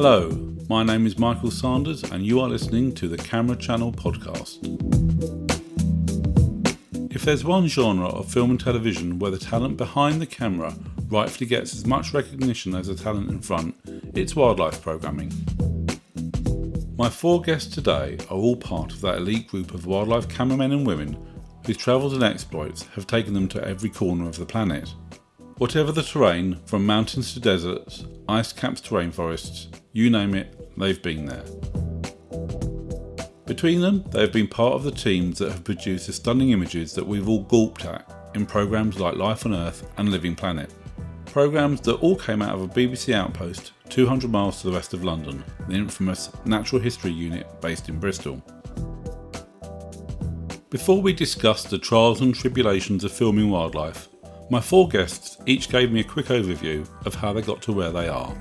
Hello, my name is Michael Sanders, and you are listening to the Camera Channel podcast. If there's one genre of film and television where the talent behind the camera rightfully gets as much recognition as the talent in front, it's wildlife programming. My four guests today are all part of that elite group of wildlife cameramen and women whose travels and exploits have taken them to every corner of the planet. Whatever the terrain, from mountains to deserts, ice caps to rainforests, you name it, they've been there. Between them, they have been part of the teams that have produced the stunning images that we've all gulped at in programmes like Life on Earth and Living Planet. Programmes that all came out of a BBC outpost 200 miles to the west of London, the infamous Natural History Unit based in Bristol. Before we discuss the trials and tribulations of filming wildlife, my four guests each gave me a quick overview of how they got to where they are.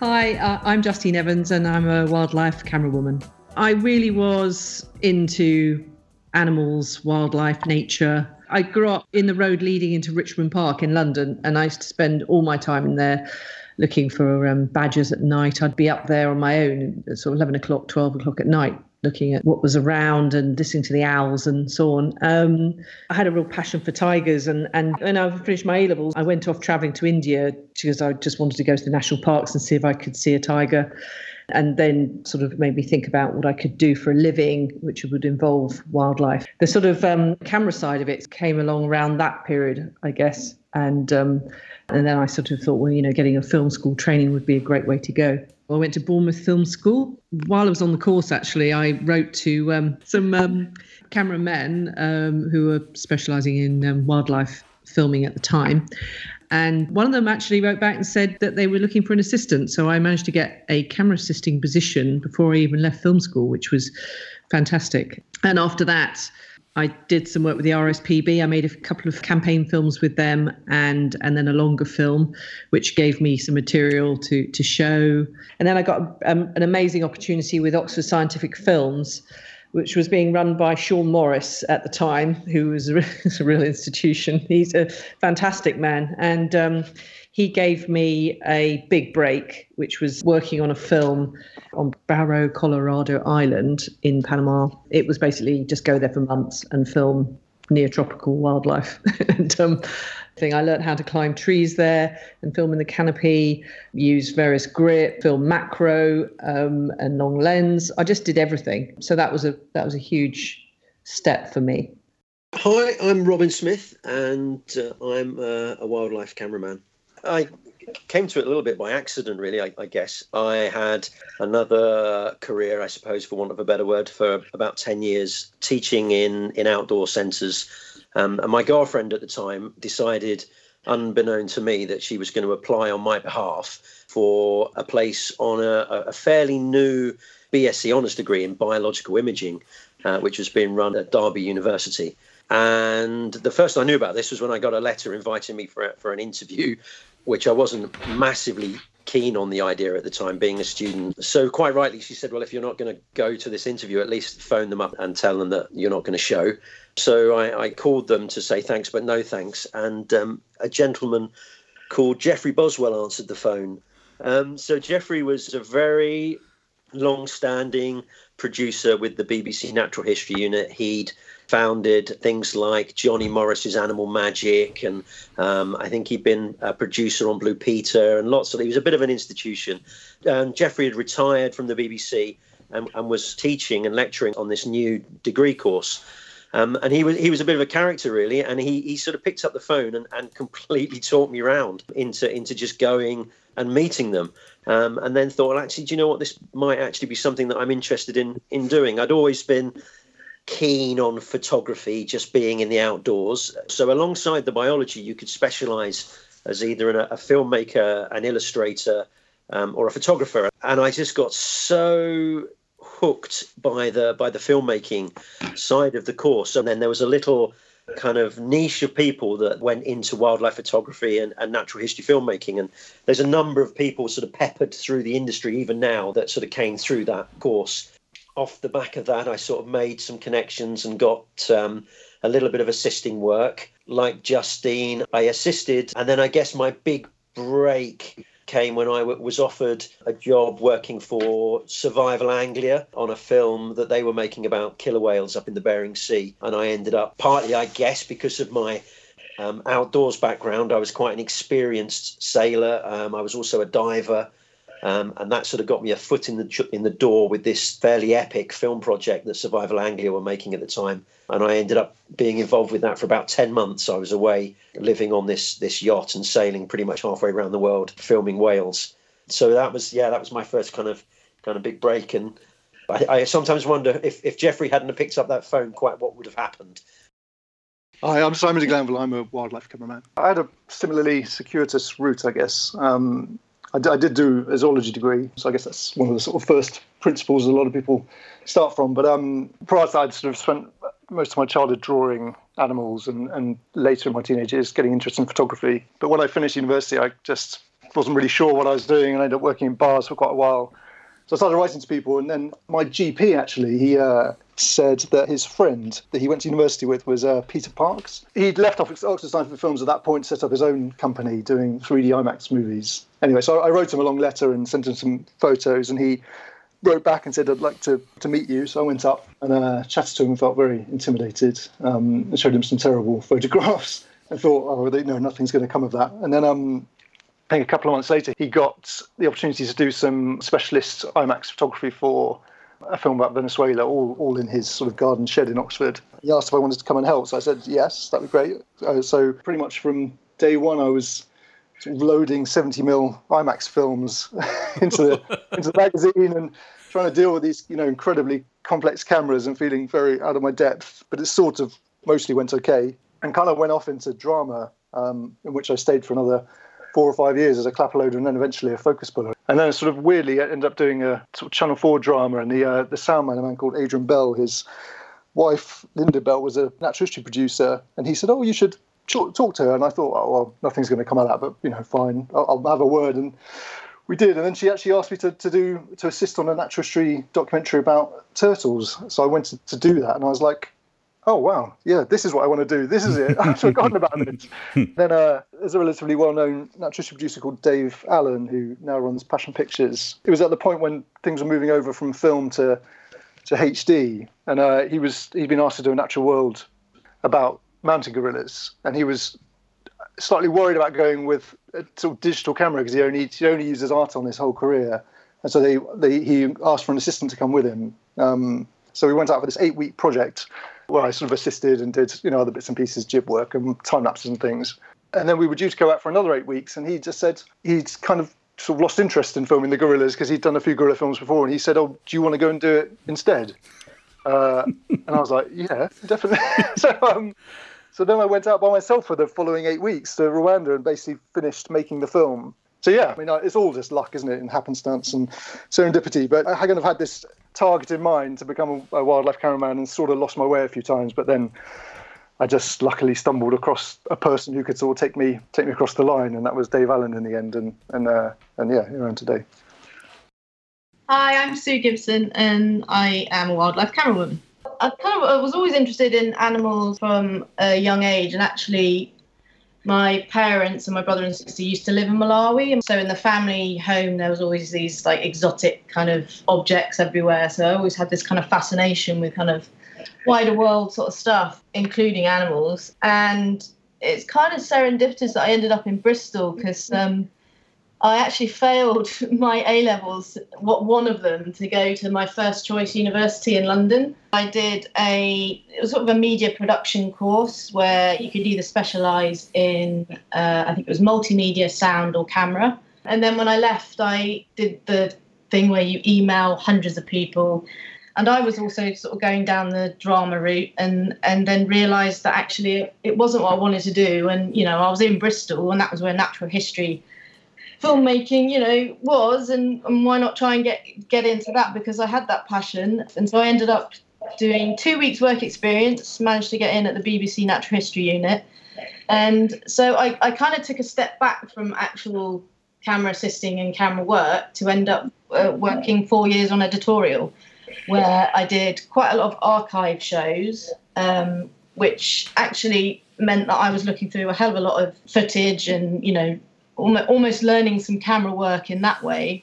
Hi, uh, I'm Justine Evans and I'm a wildlife camerawoman. I really was into animals, wildlife, nature. I grew up in the road leading into Richmond Park in London and I used to spend all my time in there looking for um, badgers at night. I'd be up there on my own at sort of 11 o'clock, 12 o'clock at night, looking at what was around and listening to the owls and so on. Um, I had a real passion for tigers, and and when I finished my A levels, I went off travelling to India because I just wanted to go to the national parks and see if I could see a tiger. And then sort of made me think about what I could do for a living, which would involve wildlife. The sort of um, camera side of it came along around that period, I guess. And um, and then I sort of thought, well, you know, getting a film school training would be a great way to go. I went to Bournemouth Film School. While I was on the course, actually, I wrote to um, some um, cameramen um, who were specialising in um, wildlife filming at the time. And one of them actually wrote back and said that they were looking for an assistant. So I managed to get a camera assisting position before I even left film school, which was fantastic. And after that, I did some work with the RSPB. I made a couple of campaign films with them, and and then a longer film, which gave me some material to to show. And then I got um, an amazing opportunity with Oxford Scientific Films, which was being run by Sean Morris at the time, who was a, a real institution. He's a fantastic man, and um, he gave me a big break, which was working on a film on Barro, Colorado Island in Panama. It was basically just go there for months and film near tropical wildlife. and um, thing I learned how to climb trees there and film in the canopy, use various grip, film macro um, and long lens. I just did everything. So that was a that was a huge step for me. Hi, I'm Robin Smith, and uh, I'm uh, a wildlife cameraman. I came to it a little bit by accident, really, I, I, guess. I had another career, I suppose, for want of a better word, for about 10 years teaching in, in outdoor centres. Um, and my girlfriend at the time decided, unbeknown to me, that she was going to apply on my behalf for a place on a, a fairly new BSc honours degree in biological imaging, uh, which was being run at Derby University. And the first I knew about this was when I got a letter inviting me for, for an interview which I wasn't massively keen on the idea at the time, being a student. So, quite rightly, she said, Well, if you're not going to go to this interview, at least phone them up and tell them that you're not going to show. So, I, I called them to say thanks, but no thanks. And um, a gentleman called Jeffrey Boswell answered the phone. Um, so, Jeffrey was a very long standing producer with the BBC Natural History Unit. He'd founded things like Johnny Morris's Animal Magic, and um, I think he'd been a producer on Blue Peter and lots of. He was a bit of an institution. Um, Jeffrey had retired from the BBC and, and, was teaching and lecturing on this new degree course. Um, and he was he was a bit of a character really, and he, he sort of picked up the phone and, and completely talked me around into into just going and meeting them. Um, and then thought, well, actually, do you know what? This might actually be something that I'm interested in in doing. I'd always been keen on photography, just being in the outdoors. So, alongside the biology, you could specialize as either a, a filmmaker, an illustrator, um, or a photographer. And I just got so hooked by the by the filmmaking side of the course. And then there was a little kind of niche of people that went into wildlife photography and, and, natural history filmmaking. And there's a number of people sort of peppered through the industry even now that sort of came through that course off the back of that, I sort of made some connections and got um, a little bit of assisting work. Like Justine, I assisted, and then I guess my big break came when I w- was offered a job working for Survival Anglia on a film that they were making about killer whales up in the Bering Sea. And I ended up, partly, I guess, because of my um, outdoors background, I was quite an experienced sailor. Um, I was also a diver. Um, and that sort of got me a foot in the in the door with this fairly epic film project that Survival Anglia were making at the time, and I ended up being involved with that for about ten months. I was away living on this this yacht and sailing pretty much halfway around the world filming whales. So that was yeah, that was my first kind of kind of big break, and I, I sometimes wonder if if Jeffrey hadn't picked up that phone, quite what would have happened. Hi, I'm Simon de Glanville. I'm a wildlife cameraman. I had a similarly circuitous route, I guess. Um, I, d- I did do a zoology degree, so I guess that's one of the sort of first principles a lot of people start from. But um, prior to that, I'd sort of spent most of my childhood drawing animals and, and later in my teenage years getting interested in photography. But when I finished university, I just wasn't really sure what I was doing and I ended up working in bars for quite a while. So I started writing to people, and then my GP actually, he uh, said that his friend that he went to university with was uh, Peter Parks. He'd left off Oxford Scientific Films at that point, set up his own company doing 3D IMAX movies. Anyway, so I wrote him a long letter and sent him some photos, and he wrote back and said, I'd like to, to meet you. So I went up and uh, chatted to him and felt very intimidated um, and showed him some terrible photographs and thought, oh, they, no, nothing's going to come of that. And then um, I think a couple of months later, he got the opportunity to do some specialist IMAX photography for a film about Venezuela, all, all in his sort of garden shed in Oxford. He asked if I wanted to come and help, so I said yes, that'd be great. Uh, so pretty much from day one, I was loading 70 mil IMAX films into the into the magazine and trying to deal with these, you know, incredibly complex cameras and feeling very out of my depth. But it sort of mostly went okay, and kind of went off into drama, um, in which I stayed for another four or five years as a clapper loader and then eventually a focus puller. And then sort of weirdly I ended up doing a sort of Channel 4 drama and the uh, the soundman, a man called Adrian Bell, his wife Linda Bell was a natural history producer and he said, oh, you should talk to her. And I thought, oh, well, nothing's going to come out of that, but, you know, fine, I'll, I'll have a word. And we did. And then she actually asked me to, to do, to assist on a natural history documentary about turtles. So I went to, to do that and I was like, oh wow, yeah, this is what I want to do. This is it. I've forgotten about this. then uh, there's a relatively well-known natural history producer called Dave Allen who now runs Passion Pictures. It was at the point when things were moving over from film to to HD, and uh, he was he'd been asked to do a natural world about mountain gorillas, and he was slightly worried about going with a sort of digital camera because he only he only uses Aaton his whole career, and so they, they he asked for an assistant to come with him. Um, so we went out for this eight-week project where I sort of assisted and did you know other bits and pieces, jib work and time lapses and things. And then we were due to go out for another eight weeks, and he just said he'd kind of sort of lost interest in filming the gorillas because he'd done a few gorilla films before, and he said, "Oh, do you want to go and do it instead?" Uh, and I was like, "Yeah, definitely." so, um, so then I went out by myself for the following eight weeks to Rwanda and basically finished making the film. So yeah, I mean, it's all just luck, isn't it, and happenstance and serendipity. But I kind of had this target in mind to become a, wildlife cameraman and sort of lost my way a few times, but then I just luckily stumbled across a person who could sort of take me take me across the line, and that was Dave Allen in the end, and and uh, and yeah, here I am today. Hi, I'm Sue Gibson, and I am a wildlife camerawoman. I kind of I was always interested in animals from a young age, and actually, my parents and my brother and sister used to live in Malawi, and so in the family home there was always these like exotic kind of objects everywhere. So I always had this kind of fascination with kind of wider world sort of stuff, including animals. And it's kind of serendipitous that I ended up in Bristol because um, I actually failed my A levels, what one of them, to go to my first choice university in London. I did a it was sort of a media production course where you could either specialise in uh, I think it was multimedia, sound, or camera. And then when I left, I did the thing where you email hundreds of people and I was also sort of going down the drama route and and then realised that actually it wasn't what I wanted to do and you know I was in Bristol and that was where natural history filmmaking you know was and, and why not try and get get into that? Because I had that passion. And so I ended up doing two weeks work experience managed to get in at the BBC Natural History Unit. And so I, I kind of took a step back from actual camera assisting and camera work to end up uh, working four years on editorial where I did quite a lot of archive shows, um, which actually meant that I was looking through a hell of a lot of footage and, you know, almost learning some camera work in that way,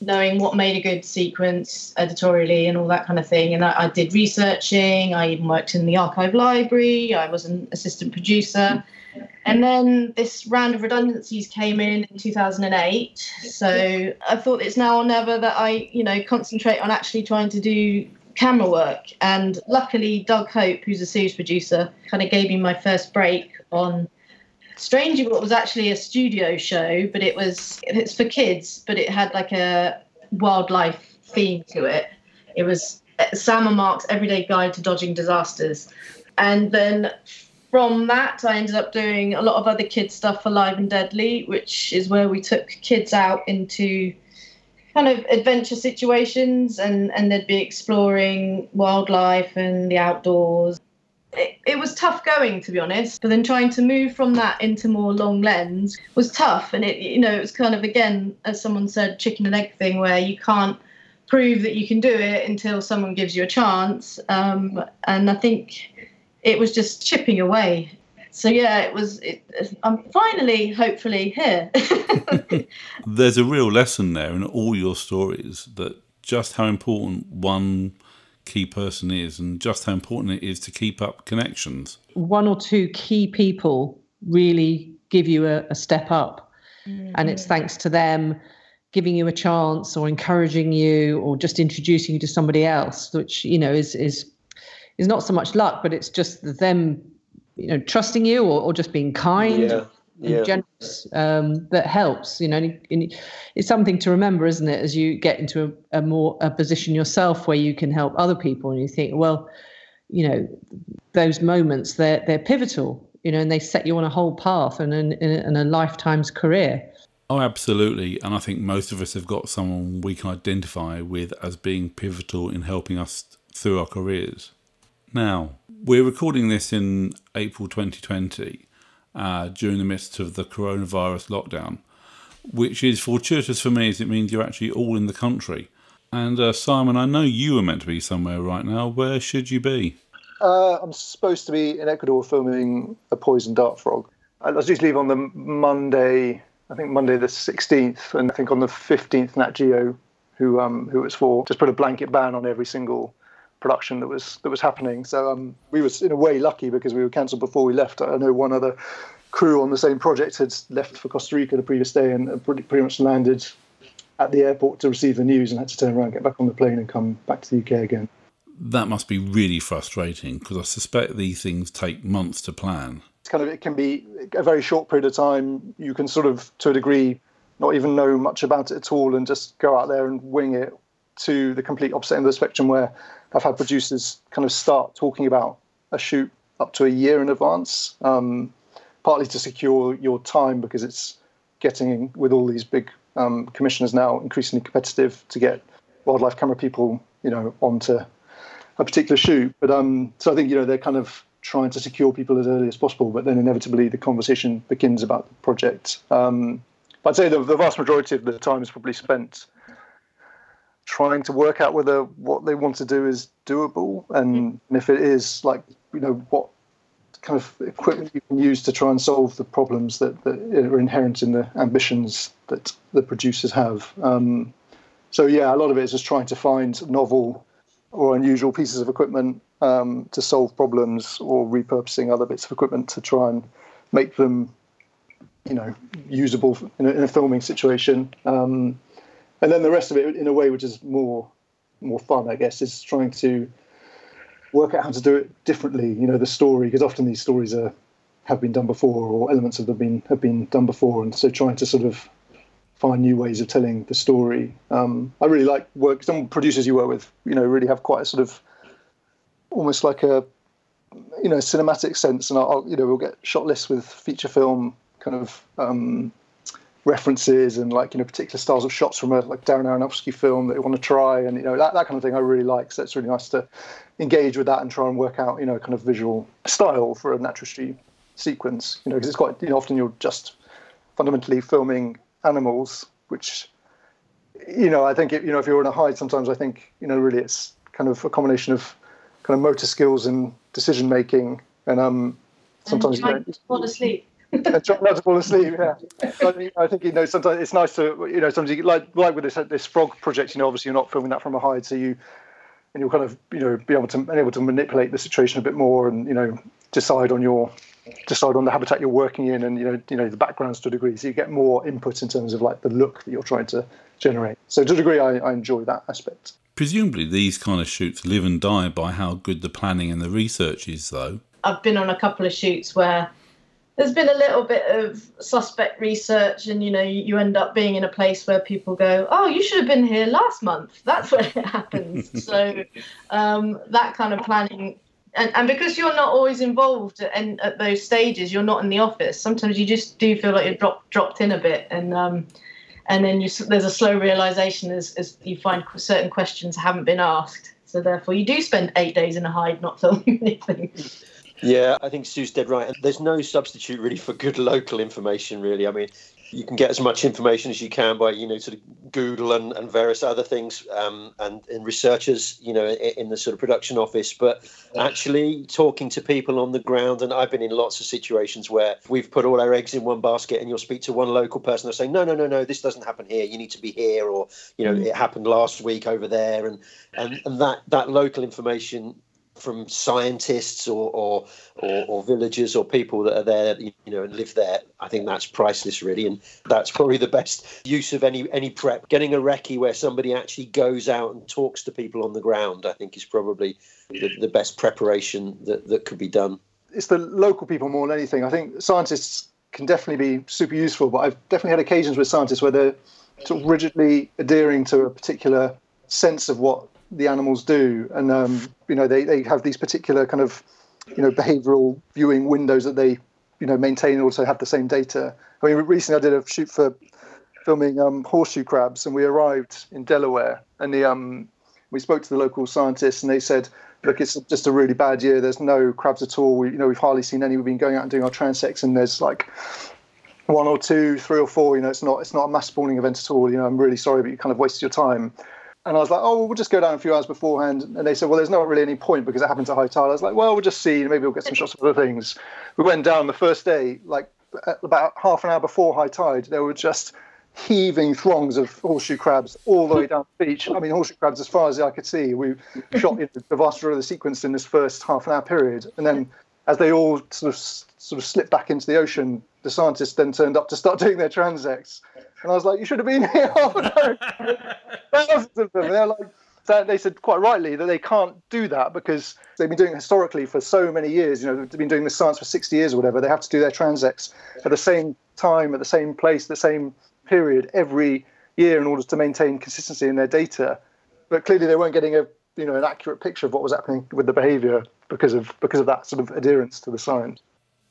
knowing what made a good sequence editorially and all that kind of thing. And I, I did researching. I even worked in the archive library. I was an assistant producer. And then this round of redundancies came in in 2008. So I thought it's now or never that I, you know, concentrate on actually trying to do camera work. And luckily, Doug Hope, who's a series producer, kind of gave me my first break on Strangely, what was actually a studio show, but it was it's for kids, but it had like a wildlife theme to it. It was uh, Sam and Mark's Everyday Guide to Dodging Disasters, and then from that, I ended up doing a lot of other kids stuff for Live and Deadly, which is where we took kids out into kind of adventure situations and, and they'd be exploring wildlife and the outdoors it, it was tough going to be honest but then trying to move from that into more long lens was tough. And it you know it was kind of again as someone said chicken and egg thing where you can't prove that you can do it until someone gives you a chance. Um, and i think it was just chipping away. So yeah it was it, i'm finally hopefully here. There's a real lesson there in all your stories that just how important one key person is and just how important it is to keep up connections. One or two key people really give you a, a step up, mm-hmm. and it's thanks to them giving you a chance or encouraging you or just introducing you to somebody else, which you know is is is not so much luck, but it's just them you know trusting you or, or just being kind. Yeah yeah. generous um, that helps you know and it's something to remember isn't it as you get into a, a, more a position yourself where you can help other people and you think well you know those moments they're they're pivotal you know and they set you on a whole path and in, in, a lifetime's career. Oh absolutely and i think most of us have got someone we can identify with as being pivotal in helping us through our careers. Now we're recording this in april 2020 uh, during the midst of the coronavirus lockdown, which is fortuitous for me as it means you're actually all in the country. And uh, Simon, I know you are meant to be somewhere right now. Where should you be? Uh, I'm supposed to be in Ecuador filming A Poison Dart Frog. I was due to leave on the Monday, I think Monday the 16th, and I think on the 15th, Nat Geo, who um, who it was for, just put a blanket ban on every single production that was that was happening. So um, we were in a way lucky because we were cancelled before we left. I know one other crew on the same project had left for Costa Rica the previous day and pretty, pretty much landed at the airport to receive the news and had to turn around, get back on the plane, and come back to the UK again. That must be really frustrating because I suspect these things take months to plan. It's kind of it can be a very short period of time. You can sort of, to a degree, not even know much about it at all and just go out there and wing it. To the complete opposite end of the spectrum, where I've had producers kind of start talking about a shoot up to a year in advance, um, partly to secure your time because it's getting with all these big um, commissioners now increasingly competitive to get wildlife camera people, you know, onto a particular shoot. But um, so I think you know they're kind of trying to secure people as early as possible, but then inevitably the conversation begins about the project. Um, but I'd say the, the vast majority of the time is probably spent trying to work out whether what they want to do is doable and, mm. and if it is like you know what kind of equipment you can use to try and solve the problems that, that are inherent in the ambitions that the producers have um, so yeah a lot of it is just trying to find novel or unusual pieces of equipment um, to solve problems or repurposing other bits of equipment to try and make them you know usable in a, in a filming situation um, and then the rest of it, in a way, which is more more fun, I guess, is trying to work out how to do it differently. You know, the story because often these stories are have been done before, or elements of them have been have been done before, and so trying to sort of find new ways of telling the story. Um, I really like work. Some producers you work with, you know, really have quite a sort of almost like a you know cinematic sense, and I'll, you know we'll get shot lists with feature film kind of um, references and like you know particular styles of shots from a like Darren Aronofsky film that you want to try and you know that, that kind of thing I really like. So it's really nice to engage with that and try and work out you know kind of visual style for a natural history sequence you know because it's quite you know often you're just fundamentally filming animals which you know I think it, you know if you're in a hide sometimes I think you know really it's kind of a combination of kind of motor skills and decision making and um sometimes and you don't fall asleep and try not to fall asleep. Yeah, I think, I think you know sometimes it's nice to you know sometimes you, like like with this uh, this frog project. You know, obviously you're not filming that from a hide, so you and you'll kind of you know be able to be able to manipulate the situation a bit more and you know decide on your decide on the habitat you're working in and you know you know the backgrounds to a degree so you get more input in terms of like the look that you're trying to generate so to a degree I, I enjoy that aspect presumably these kind of shoots live and die by how good the planning and the research is though i've been on a couple of shoots where there's been a little bit of suspect research and you know you end up being in a place where people go oh you should have been here last month. That's when it happens. So um, that kind of planning and, and because you're not always involved at, at those stages you're not in the office sometimes you just do feel like you're dropped dropped in a bit and um, and then you, there's a slow realization as, as you find certain questions haven't been asked. So therefore you do spend eight days in a hide not filming anything yeah, I think Sue's dead right. And there's no substitute really for good local information, really. I mean, you can get as much information as you can by, you know, sort of Google and, and various other things um, and, and researchers, you know, in, in, the sort of production office. But actually talking to people on the ground, and I've been in lots of situations where we've put all our eggs in one basket and you'll speak to one local person, they'll say, no, no, no, no, this doesn't happen here. You need to be here. Or, you know, mm. it happened last week over there. And, and, and that, that local information from scientists or, or, or or villagers or people that are there, you know, and live there. I think that's priceless, really, and that's probably the best use of any any prep. Getting a recce where somebody actually goes out and talks to people on the ground, I think, is probably the, the best preparation that that could be done. It's the local people more than anything. I think scientists can definitely be super useful, but I've definitely had occasions with scientists where they're sort of rigidly adhering to a particular sense of what the animals do, and um, you know they, they have these particular kind of you know behavioural viewing windows that they you know maintain and also have the same data. I mean, recently I did a shoot for filming um, horseshoe crabs, and we arrived in Delaware, and the um, we spoke to the local scientists, and they said, "Look, it's just a really bad year. There's no crabs at all. We, you know, we've hardly seen any. We've been going out and doing our transects, and there's like one or two, three or four. You know, it's not it's not a mass spawning event at all. You know, I'm really sorry, but you kind of wasted your time." And I was like, oh, we'll just go down a few hours beforehand. And they said, well, there's not really any point because it happened to high tide. I was like, well, we'll just see. Maybe we'll get some shots of other things. We went down the first day, like about half an hour before high tide. There were just heaving throngs of horseshoe crabs all the way down the beach. I mean, horseshoe crabs as far as I could see. We shot the vast majority of the sequence in this first half an hour period. And then as they all sort of sort of slipped back into the ocean, the scientists then turned up to start doing their transects. And I was like, you should have been here. Thousands of them. And they're like, they said quite rightly that they can't do that because they've been doing it historically for so many years. You know, they've been doing this science for 60 years or whatever. They have to do their transects at the same time, at the same place, the same period every year in order to maintain consistency in their data. But clearly, they weren't getting a you know an accurate picture of what was happening with the behaviour because of because of that sort of adherence to the science.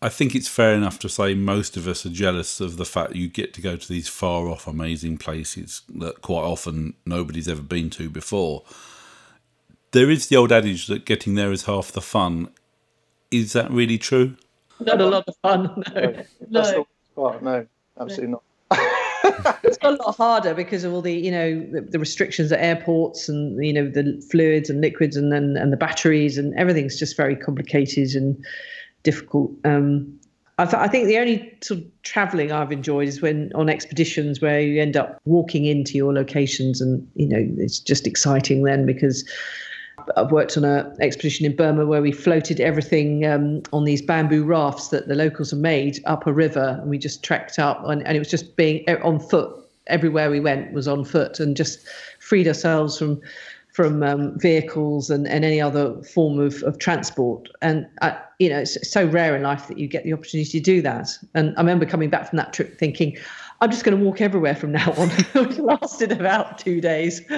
I think it's fair enough to say most of us are jealous of the fact you get to go to these far off, amazing places that quite often nobody's ever been to before. There is the old adage that getting there is half the fun. Is that really true? Not a lot of fun, no. No, no, no absolutely not. it's got a lot harder because of all the you know the, the, restrictions at airports and you know the fluids and liquids and then and the batteries and everything's just very complicated and difficult. Um, I, th- I, think the only sort of traveling I've enjoyed is when on expeditions where you end up walking into your locations, and you know it's just exciting then because I've worked on an expedition in Burma where we floated everything um, on these bamboo rafts that the locals have made up a river, and we just trekked up, and, and it was just being on foot. Everywhere we went was on foot, and just freed ourselves from from um, vehicles and, and any other form of, of transport. And, uh, you know, it's so rare in life that you get the opportunity to do that. And I remember coming back from that trip thinking, I'm just going to walk everywhere from now on. it lasted about two days.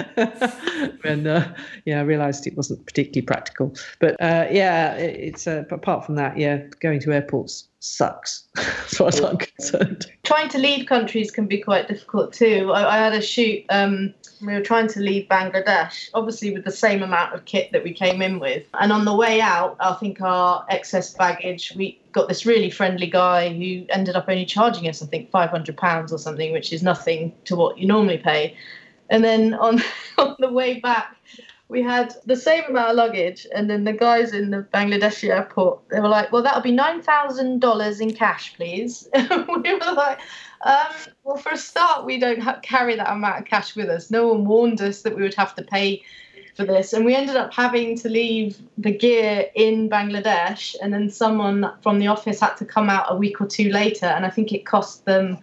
and uh, yeah, I realized it wasn't particularly practical. But uh, yeah, it, it's uh, apart from that, yeah, going to airports sucks as far as I'm concerned. Trying to leave countries can be quite difficult too. I, I had a shoot, um, we were trying to leave Bangladesh, obviously with the same amount of kit that we came in with. And on the way out, I think our excess baggage, we got this really friendly guy who ended up only charging us, I think, £500 or something, which is nothing to what you normally pay. And then on, on the way back, we had the same amount of luggage, and then the guys in the Bangladeshi airport, they were like, "Well, that'll be nine thousand dollars in cash, please." we were like, um, "Well, for a start, we don't carry that amount of cash with us. No one warned us that we would have to pay for this, and we ended up having to leave the gear in Bangladesh, and then someone from the office had to come out a week or two later, and I think it cost them."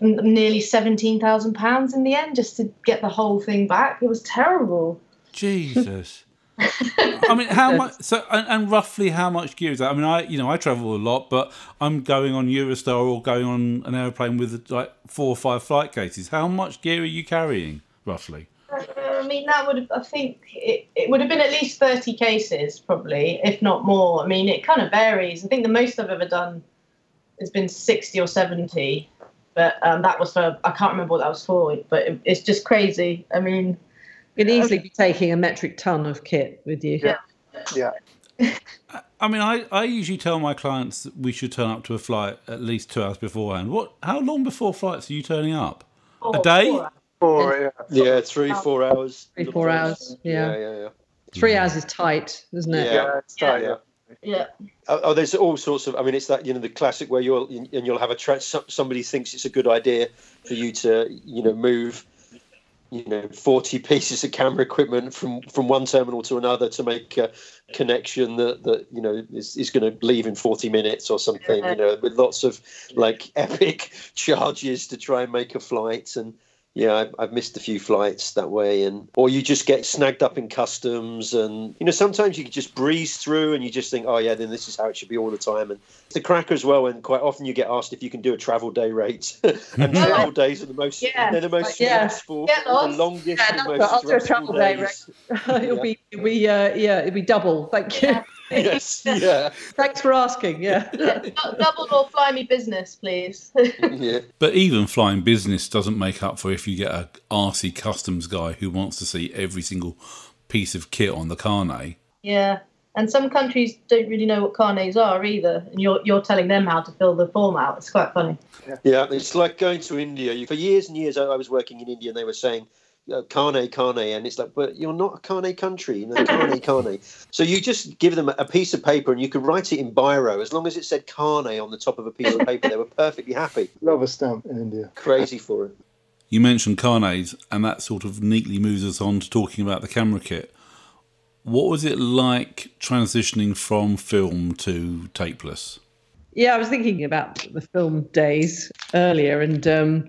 Nearly seventeen thousand pounds in the end, just to get the whole thing back. It was terrible. Jesus. I mean, how much? So, and, and, roughly how much gear is that? I mean, I you know I travel a lot, but I'm going on Eurostar or going on an airplane with like four or five flight cases. How much gear are you carrying roughly? I mean, that would I think it, it would have been at least thirty cases, probably, if not more. I mean, it kind of varies. I think the most I've ever done has been sixty or seventy but um, that was for I can't remember what that was for, but it, it's just crazy. I mean, you'd easily be taking a metric ton of kit with you. Yeah, yeah. I mean, I, I usually tell my clients that we should turn up to a flight at least two hours beforehand. What? How long before flights are you turning up? Four, a day? Four, four yeah. Yeah, three, four hours. Three, four hours. Yeah. Yeah, yeah, yeah. Three hours is tight, isn't it? Yeah, Yeah, it's tight, yeah. Yeah. Oh, oh, there's all sorts of. I mean, it's that you know the classic where you'll and you'll have a tra- somebody thinks it's a good idea for you to you know move you know 40 pieces of camera equipment from from one terminal to another to make a connection that that you know is, is going to leave in 40 minutes or something you know with lots of like epic charges to try and make a flight and yeah I've, I've missed a few flights that way and or you just get snagged up in customs and you know sometimes you can just breeze through and you just think oh yeah then this is how it should be all the time and it's a cracker as well and quite often you get asked if you can do a travel day rate and travel days are the most Yeah. they're the most Yeah. stressful Get the longest Yeah, and no, most but I'll a stressful travel day days. it'll be, it'll uh, yeah, it'll be double. Thank you. yes yeah Thanks for asking. Yeah. Yeah, Double or fly me business, please. yeah But even flying business doesn't make up for if you get a RC customs guy who wants to see every single piece of kit on the carnet. yeah. And some countries don't really know what carnets are either, and you're you're telling them how to fill the form out. It's quite funny. Yeah, it's like going to India. For years and years, I I was working in India, and they were saying, uh, "Carne, carne," and it's like, "But you're not a carne country, you know, carne, carne." So you just give them a- a piece of paper, and you could write it in biro as long as it said carne on the top of a piece of paper. they were perfectly happy. Love a stamp in India. Crazy for it. You mentioned carnets, and that sort of neatly moves us on to talking about the camera kit. What was it like transitioning from film to tapeless? Yeah, I was thinking about the film days earlier, and um,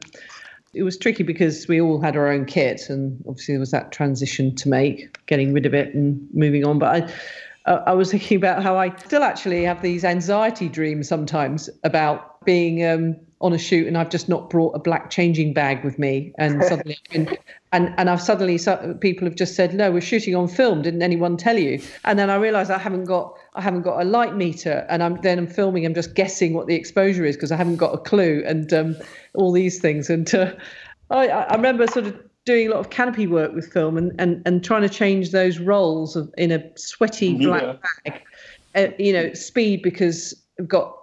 it was tricky because we all had our own kit, and obviously there was that transition to make, getting rid of it and moving on. But I, I was thinking about how I still actually have these anxiety dreams sometimes about being um, on a shoot, and I've just not brought a black changing bag with me, and suddenly, and and, and I've suddenly so- people have just said, "No, we're shooting on film. Didn't anyone tell you?" And then I realise I haven't got I haven't got a light meter, and I'm then I'm filming. I'm just guessing what the exposure is because I haven't got a clue, and um, all these things. And uh, I, I remember sort of doing a lot of canopy work with film, and and, and trying to change those roles of in a sweaty black bag. Uh, you know, speed because I've got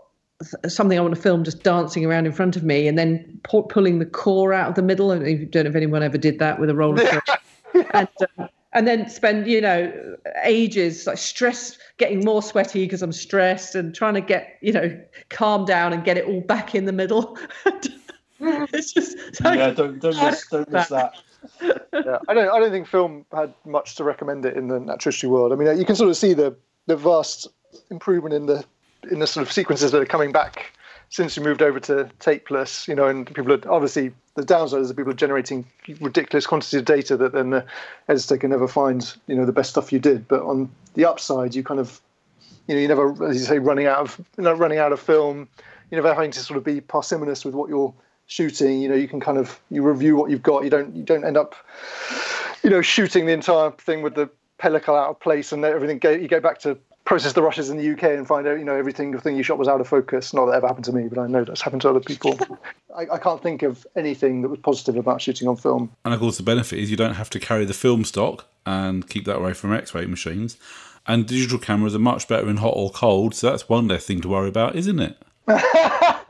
something I want to film just dancing around in front of me, and then pu- pulling the core out of the middle. I don't know if- don't know if anyone ever did that with a roller film. and, um, and then spend you know ages like stress getting more sweaty because i'm stressed and trying to get you know calm down and get it all back in the middle it's just so Yeah, don't don't miss don't miss that. yeah, I don't. I don't think film had much to recommend it in the natural history world. I mean, you can sort of see the the vast improvement in the in the sort of sequences that are coming back since we moved over to tapeless. You know, and people are obviously the downside is that people are generating ridiculous quantities of data that then the editor can never find. You know, the best stuff you did. But on the upside, you kind of you know, you never, as you say, running out of you know, running out of film. You never having to sort of be parsimonious with what you're shooting. You know, you can kind of you review what you've got. You don't you don't end up, you know, shooting the entire thing with the pellicle out of place and everything. You go back to process the rushes in the UK and find out, you know, everything the thing you shot was out of focus. Not that ever happened to me, but I know that's happened to other people. I, I can't think of anything that was positive about shooting on film. And of course, the benefit is you don't have to carry the film stock and keep that away from X ray machines. And digital cameras are much better in hot or cold, so that's one less thing to worry about, isn't it?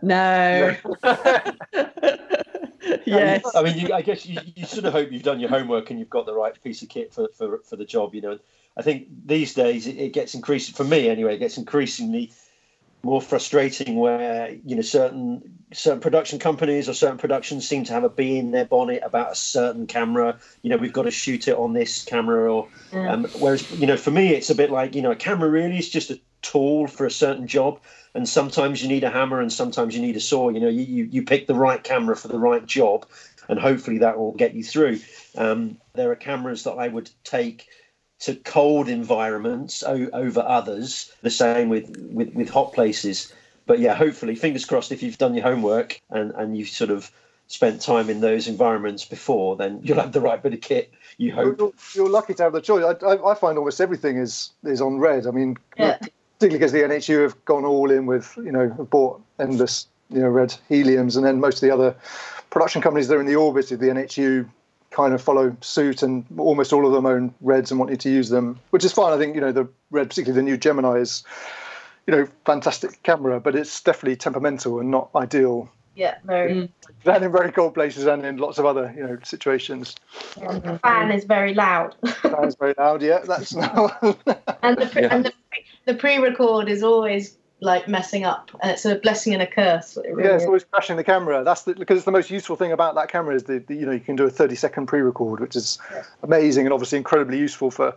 no yes. I mean, you, I guess you, you sort of hope you've done your homework and you've got the right piece of kit for, for, for the job. You know, I think these days it, it gets increasing for me anyway. It gets increasingly more frustrating where you know certain certain production companies or certain productions seem to have a bee in their bonnet about a certain camera. You know, we've got to shoot it on this camera, or Yeah. um, whereas you know for me it's a bit like you know a camera really is just a tool for a certain job. And sometimes you need a hammer, and sometimes you need a saw. You know, you, you, you pick the right camera for the right job, and hopefully that will get you through. Um, there are cameras that I would take to cold environments o- over others. The same with, with with hot places. But yeah, hopefully, fingers crossed, if you've done your homework and and you've sort of spent time in those environments before, then you'll have the right bit of kit. You hope. you're- you're lucky to have the choice. I, I, I find almost everything is is on red. I mean, Yeah. particularly because the NHU have gone all in with, you know, bought endless, you know, red heliums, and then most of the other production companies that are in the orbit of the NHU kind of follow suit, and almost all of them own reds and want you to use them, which is fine. I think you know the red, particularly the new Gemini, is, you know, fantastic camera, but it's definitely temperamental and not ideal. Yeah, very. Mm. And in very cold places and in lots of other, you know, situations. And the fan is very loud. Sounds very loud. Yeah, that's and the pre- Yeah. and the, pre- the pre-record is always like messing up, and it's a blessing and a curse. It really Yeah, it's is. always crashing the camera. That's the, because it's the most useful thing about that camera is the, the you know you can do a 30 second pre-record, which is amazing and obviously incredibly useful for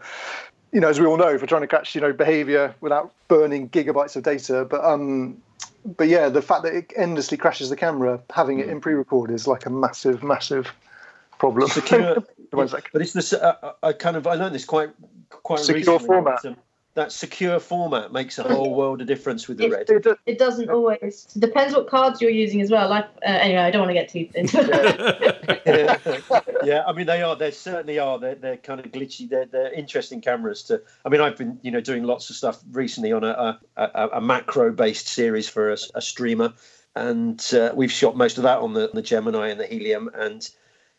you know as we all know for trying to catch you know behavior without burning gigabytes of data. But um, but yeah, the fact that it endlessly crashes the camera, having it in pre-record is like a massive, massive problem. Secure- But it's this. Uh, I kind of I learned this quite quite Secure recently. format. That, secure format makes a whole world of difference with the It's- red. It- It doesn't always. Depends what cards you're using as well. Like uh, anyway, I don't want to get too into it. yeah, I mean they are. They certainly are. They're, they're kind of glitchy. They're, they're interesting cameras to. I mean, I've been you know doing lots of stuff recently on a a, a, a macro based series for a, a streamer, and uh, we've shot most of that on the, the Gemini and the Helium. And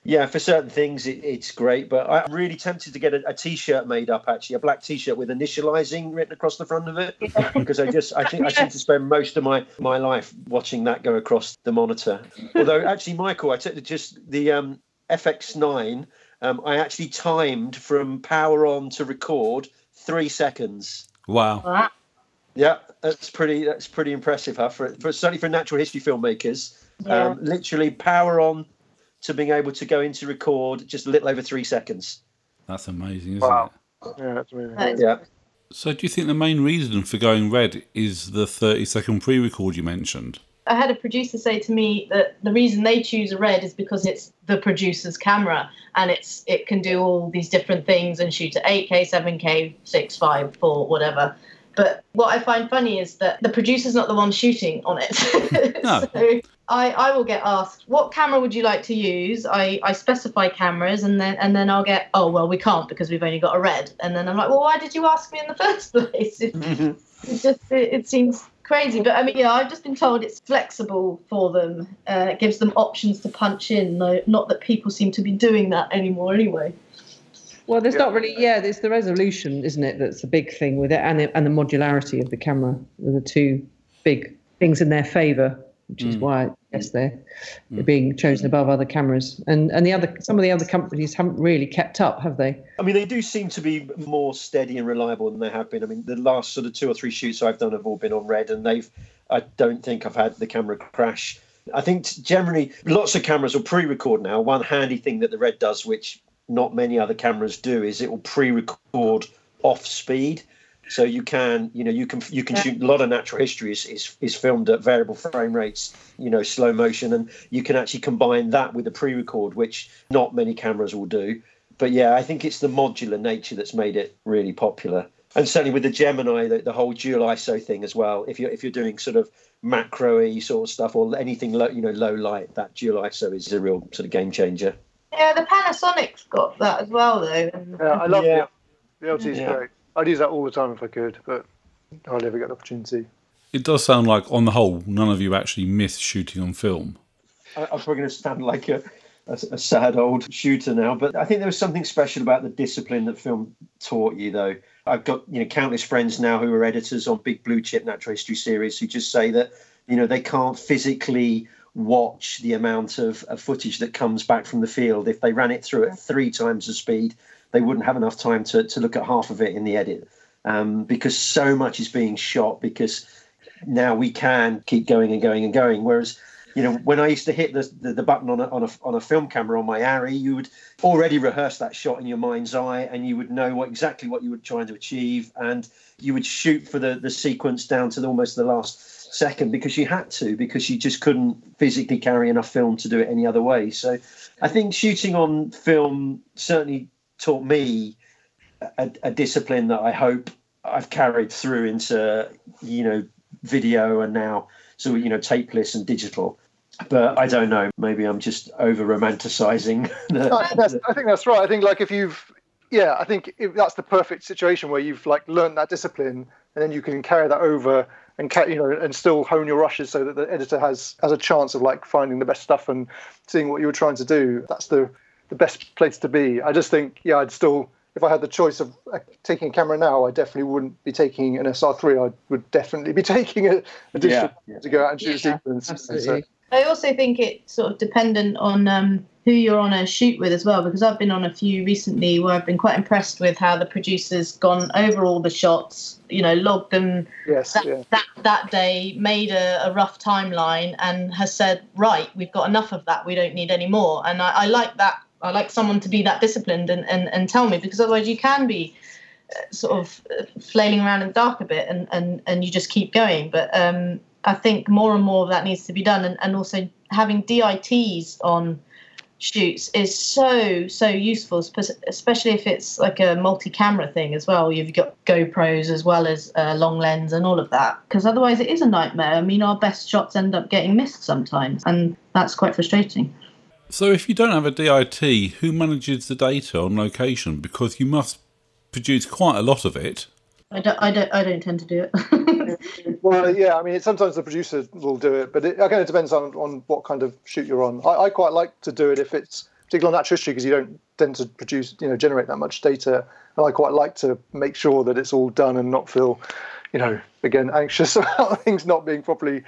yeah, for certain things it, it's great. But I'm really tempted to get a, a T-shirt made up. Actually, a black T-shirt with initializing written across the front of it, because I just I think I seem to spend most of my my life watching that go across the monitor. Although actually, Michael, I took just the um, FX9. Um, I actually timed from power on to record three seconds. Wow. Wow. Yeah, that's pretty. That's pretty impressive, huh? For, for certainly for natural history filmmakers, Yeah. um, literally power on to being able to go into record just a little over three seconds. That's amazing, isn't Wow. it? yeah, that's amazing. That is- Yeah. So, do you think the main reason for going red is the 30 second pre record you mentioned? I had a producer say to me that the reason they choose a red is because it's the producer's camera and it's it can do all these different things and shoot at 8K, 7K, 6, 5, 4, whatever. But what I find funny is that the producer's not the one shooting on it. No. so I, I will get asked, what camera would you like to use? I, I specify cameras and then and then I'll get, oh well we can't because we've only got a red. And then I'm like, well why did you ask me in the first place? It, it just it, it seems crazy but i mean yeah i've just been told it's flexible for them uh, it gives them options to punch in though not that people seem to be doing that anymore anyway Well, there's Yeah. not really, yeah, there's the resolution, isn't it? That's the big thing with it, and the, and the modularity of the camera are the two big things in their favour, which is Mm. why I guess they're, they're being chosen above other cameras. And and the other some of the other companies haven't really kept up, have they? I mean, they do seem to be more steady and reliable than they have been. I mean, the last sort of two or three shoots I've done have all been on red, and they've. I don't think I've had the camera crash. I think generally lots of cameras will pre-record now. One handy thing that the red does, which not many other cameras do, is it will pre-record off speed. So you can, you know, you can you can Yeah. shoot a lot of natural history is, is is filmed at variable frame rates, you know, slow motion, and you can actually combine that with a pre-record, which not many cameras will do but yeah, I think it's the modular nature that's made it really popular. And certainly with the Gemini, the, the whole dual ISO thing as well. If you're if you're doing sort of macro-y sort of stuff or anything low, you know, low light, that dual ISO is a real sort of game changer. yeah the panasonic's got that as well though and, Yeah, I love Yeah. the, the LT is Yeah. great. I'd use that all the time if I could, but I'll never get the opportunity. It does sound like, on the whole, none of you actually miss shooting on film. I, I'm probably going to sound like a, a, a sad old shooter now, but I think there was something special about the discipline that film taught you, though. I've got you know countless friends now who are editors on big blue chip natural history series who just say that you know they can't physically watch the amount of, of footage that comes back from the field. If they ran it through at three times the speed, they wouldn't have enough time to, to look at half of it in the edit um, because so much is being shot because now we can keep going and going and going. Whereas, you know, when I used to hit the, the, the button on a, on, a, on a film camera on my ARRI, you would already rehearse that shot in your mind's eye and you would know what exactly what you were trying to achieve and you would shoot for the, the sequence down to almost the last second because you had to because you just couldn't physically carry enough film to do it any other way so i think shooting on film certainly taught me a, a discipline that i hope i've carried through into you know video and now so you know tapeless and digital. But i don't know. Maybe i'm just over romanticizing I, I think that's right. I think like if you've yeah i think that's the perfect situation where you've like learned that discipline and then you can carry that over and you know and still hone your rushes so that the editor has has a chance of like finding the best stuff and seeing what you were trying to do that's the the best place to be i just think yeah i'd still if i had the choice of uh, taking a camera now i definitely wouldn't be taking an sr3 i would definitely be taking a, a digital yeah, yeah. to go out and shoot yeah, a sequence absolutely. So, I also think it's sort of dependent on um, who you're on a shoot with as well, because I've been on a few recently where I've been quite impressed with how the producer's gone over all the shots, you know, logged them yes, that, yeah. that, that day, made a, a, rough timeline, and has said, right, we've got enough of that, we don't need any more. And I, I like that. I like someone to be that disciplined and, and, and tell me, because otherwise you can be uh, sort of uh, flailing around in the dark a bit and, and, and you just keep going. But um, I think more and more of that needs to be done, and, and also having DITs on shoots is so so useful, especially if it's like a multi-camera thing as well. You've got GoPros as well as uh, long lens and all of that, because otherwise it is a nightmare. I mean, our best shots end up getting missed sometimes, and that's quite frustrating. So, if you don't have a DIT, who manages the data on location? Because you must produce quite a lot of it. I don't, I don't, I don't tend to do it. well, yeah, I mean, sometimes the producer will do it, but it again, it depends on, on what kind of shoot you're on. I, I quite like to do it if it's particularly on natural history because you don't tend to produce, you know, generate that much data, and I quite like to make sure that it's all done and not feel, you know, again anxious about things not being properly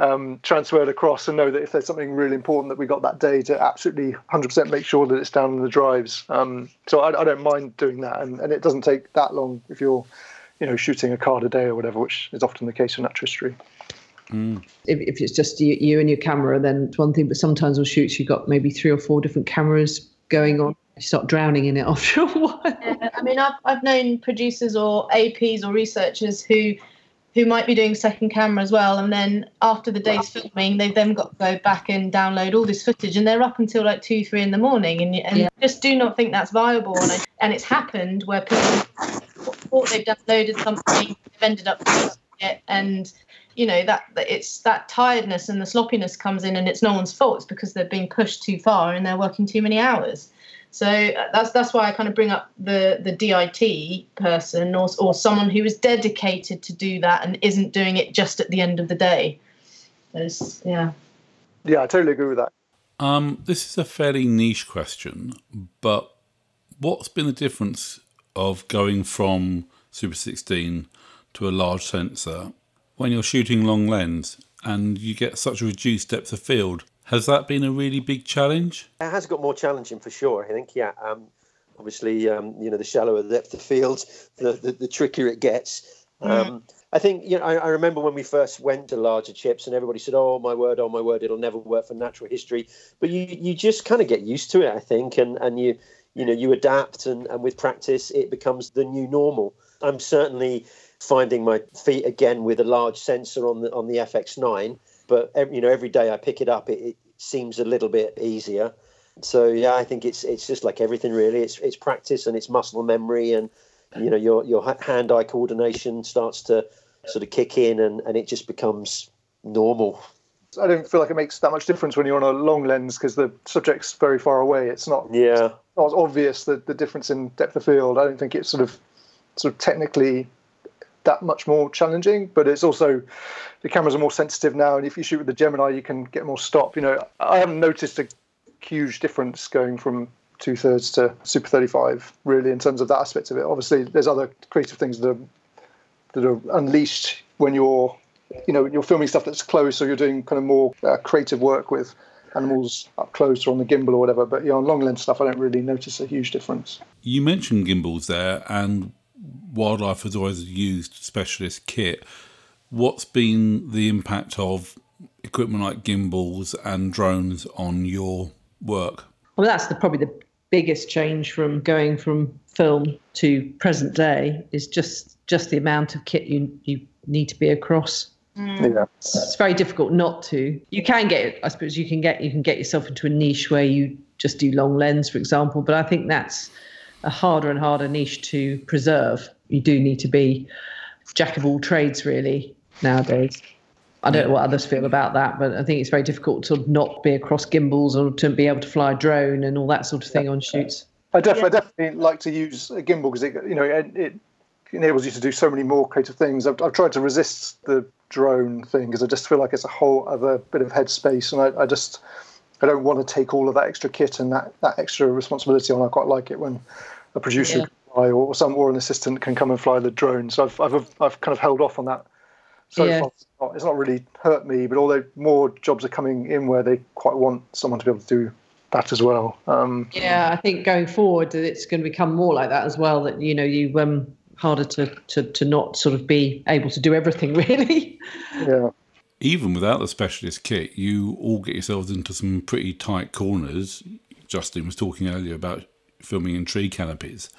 um, transferred across and know that if there's something really important that we got that day to absolutely 100% make sure that it's down in the drives. Um, so I, I, don't mind doing that, and, and it doesn't take that long if you're you know, shooting a card a day or whatever, which is often the case in natural history. Mm. If, if it's just you, you and your camera, then it's one thing. But sometimes on shoots, you've got maybe three or four different cameras going on. You start drowning in it after a while. Yeah, I mean, I've, I've known producers or APs or researchers who who might be doing second camera as well. And then after the day's filming, they've then got to go back and download all this footage, and they're up until like two, three in the morning, and, and yeah. just do not think that's viable. And, I, and it's happened where people thought they've downloaded something, they've ended up it, and you know that, that it's that tiredness and the sloppiness comes in, and it's no one's fault. It's because they're being pushed too far and they're working too many hours. So uh, that's that's why I kind of bring up the the DIT person or or someone who is dedicated to do that and isn't doing it just at the end of the day. There's, yeah. Yeah, I totally agree with that. Um, this is a fairly niche question, but what's been the difference of going from Super 16 to a large sensor when you're shooting long lens and you get such a reduced depth of field? Has that been a really big challenge? It has got more challenging for sure. I think, yeah. Um, obviously, um, you know, the shallower the depth of field, the, the, the trickier it gets. Um, I think, you know, I, I, remember when we first went to larger chips and everybody said, oh, my word, oh, my word, it'll never work for natural history. But you, you just kind of get used to it, I think, and, and you, you know, you adapt and, and with practice, it becomes the new normal. I'm certainly finding my feet again with a large sensor on the on the FX9 but you know every day I pick it up, it, it seems a little bit easier. So yeah, I think it's it's just like everything really. It's it's practice and it's muscle memory, and you know your your hand eye coordination starts to sort of kick in, and and it just becomes normal. I don't feel like it makes that much difference when you're on a long lens because the subject's very far away. It's not yeah not obvious the the difference in depth of field. I don't think it's sort of sort of technically that much more challenging. But it's also the cameras are more sensitive now, and if you shoot with the Gemini, you can get more stop. You know, I haven't noticed a huge difference going from two thirds to Super 35 really in terms of that aspect of it. Obviously, there's other creative things that are that are unleashed when you're you know you're filming stuff that's close, or you're doing kind of more uh, creative work with animals up close or on the gimbal or whatever. But yeah, on long lens stuff, I don't really notice a huge difference. You mentioned gimbals there, and wildlife has always used specialist kit. What's been the impact of equipment like gimbals and drones on your work? Well, that's the, probably the biggest change from going from film to present day is just just the amount of kit you you need to be across. Mm. Yeah. It's very difficult not to. You can get, I suppose, you can get you can get yourself into a niche where you just do long lens, for example. But I think that's a harder and harder niche to preserve. You do need to be jack of all trades, really, nowadays. I don't know what others feel about that, but I think it's very difficult to not be across gimbals or to be able to fly a drone and all that sort of thing on shoots. I definitely, yeah. definitely like to use a gimbal because it, you know, it, it, enables you to do so many more creative things. I've, I've tried to resist the drone thing because I just feel like it's a whole other bit of headspace, and I, I just I don't want to take all of that extra kit and that, that extra responsibility on. I quite like it when a producer yeah. fly or some or an assistant can come and fly the drone. So I've I've, I've kind of held off on that so yeah. far not, it's not really hurt me, but although more jobs are coming in where they quite want someone to be able to do that as well. Um, yeah, I think going forward, it's going to become more like that as well. That you know, you um harder to to to not sort of be able to do everything really. Yeah. Even without the specialist kit, you all get yourselves into some pretty tight corners. Justine was talking earlier about filming in tree canopies.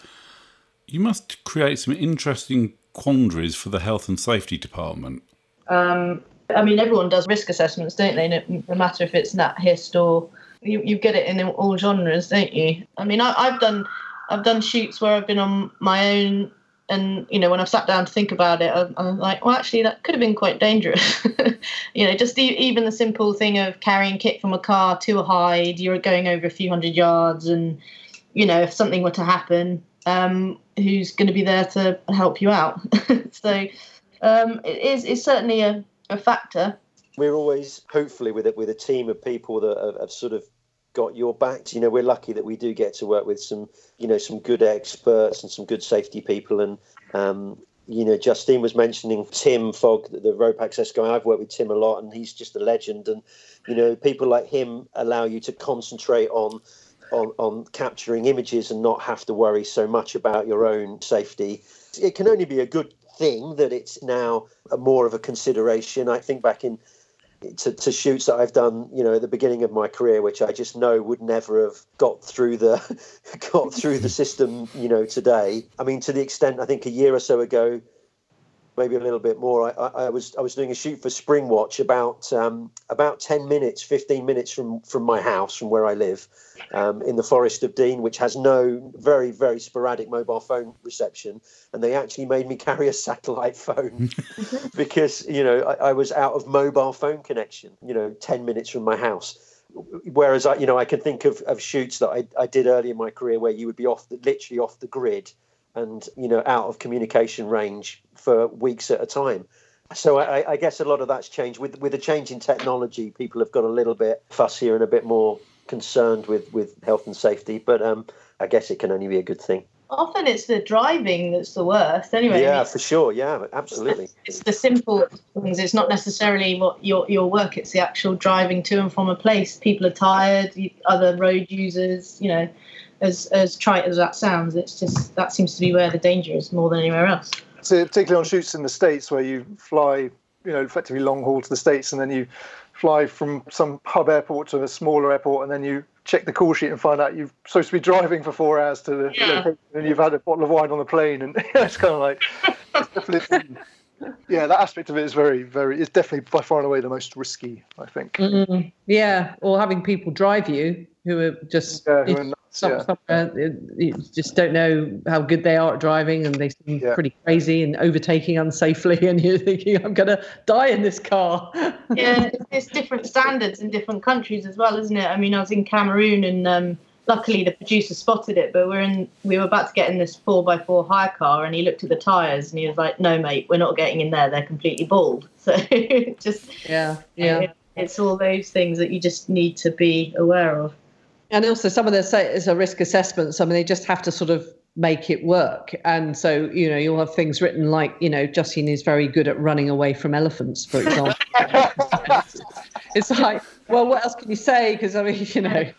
You must create some interesting quandaries for the health and safety department. Um, I mean, everyone does risk assessments, don't they? No, matter if it's nat hist or you, you get it in all genres, don't you? I mean, I, I've done I've done shoots where I've been on my own, and you know, when I've sat down to think about it, I'm, I'm like, well, actually, that could have been quite dangerous. you know, just even the simple thing of carrying kit from a car to a hide, you're going over a few hundred yards, and you know, if something were to happen, um, who's going to be there to help you out? so um, it is it's certainly a, a factor. We're always, hopefully, with it with a team of people that have, have sort of got your back. You know, we're lucky that we do get to work with some, you know, some good experts and some good safety people. And um, you know, Justine was mentioning Tim Fogg, the rope access guy. I've worked with Tim a lot, and he's just a legend. And you know, people like him allow you to concentrate on. On, on capturing images and not have to worry so much about your own safety. It can only be a good thing that it's now more of a consideration. I think back in to, to, shoots that I've done, you know, at the beginning of my career, which I just know would never have got through the got through the system, you know, today. I mean, to the extent I think a year or so ago, maybe a little bit more. I, I, was I was doing a shoot for Springwatch about um, about ten minutes, fifteen minutes from from my house, from where I live, um, in the Forest of Dean, which has no very very sporadic mobile phone reception, and they actually made me carry a satellite phone because you know I, I was out of mobile phone connection. You know, ten minutes from my house whereas I, you know, I can think of, of shoots that I, I did early in my career where you would be off the, literally off the grid and you know out of communication range for weeks at a time. So I, I, guess a lot of that's changed with with the change in technology. People have got a little bit fussier and a bit more concerned with with health and safety. But um, I guess it can only be a good thing. Often it's the driving that's the worst. Anyway. Yeah, for sure. Yeah, absolutely. It's the simple things. It's not necessarily what your your work. It's the actual driving to and from a place. People are tired. Other road users, you know as as trite as that sounds, it's just that seems to be where the danger is more than anywhere else. So particularly on shoots in the states where you fly, you know, effectively long haul to the states, and then you fly from some hub airport to a smaller airport, and then you check the call sheet and find out you're supposed to be driving for four hours to the yeah. location, and you've had a bottle of wine on the plane, and it's kind of like it's definitely. yeah, that aspect of it is very, very. It's definitely by far and away the most risky, I think. mm Yeah, or having people drive you who are just yeah, who are some, yeah. somewhere you just don't know how good they are at driving and they seem yeah. pretty crazy and overtaking unsafely and you're thinking i'm going to die in this car. Yeah it's different standards in different countries as well isn't it? I mean i was in cameroon and um, luckily the producer spotted it but we're in we were about to get in this 4x4 hire car and he looked at the tires and he was like no mate we're not getting in there. They're completely bald. So just yeah. yeah it's all those things that you just need to be aware of and also, some of the say it's a risk assessments. I mean, they just have to sort of make it work. And so, you know, you'll have things written like, you know, Justine is very good at running away from elephants, for example. it's like, well, what else can you say? Because, I mean, you know,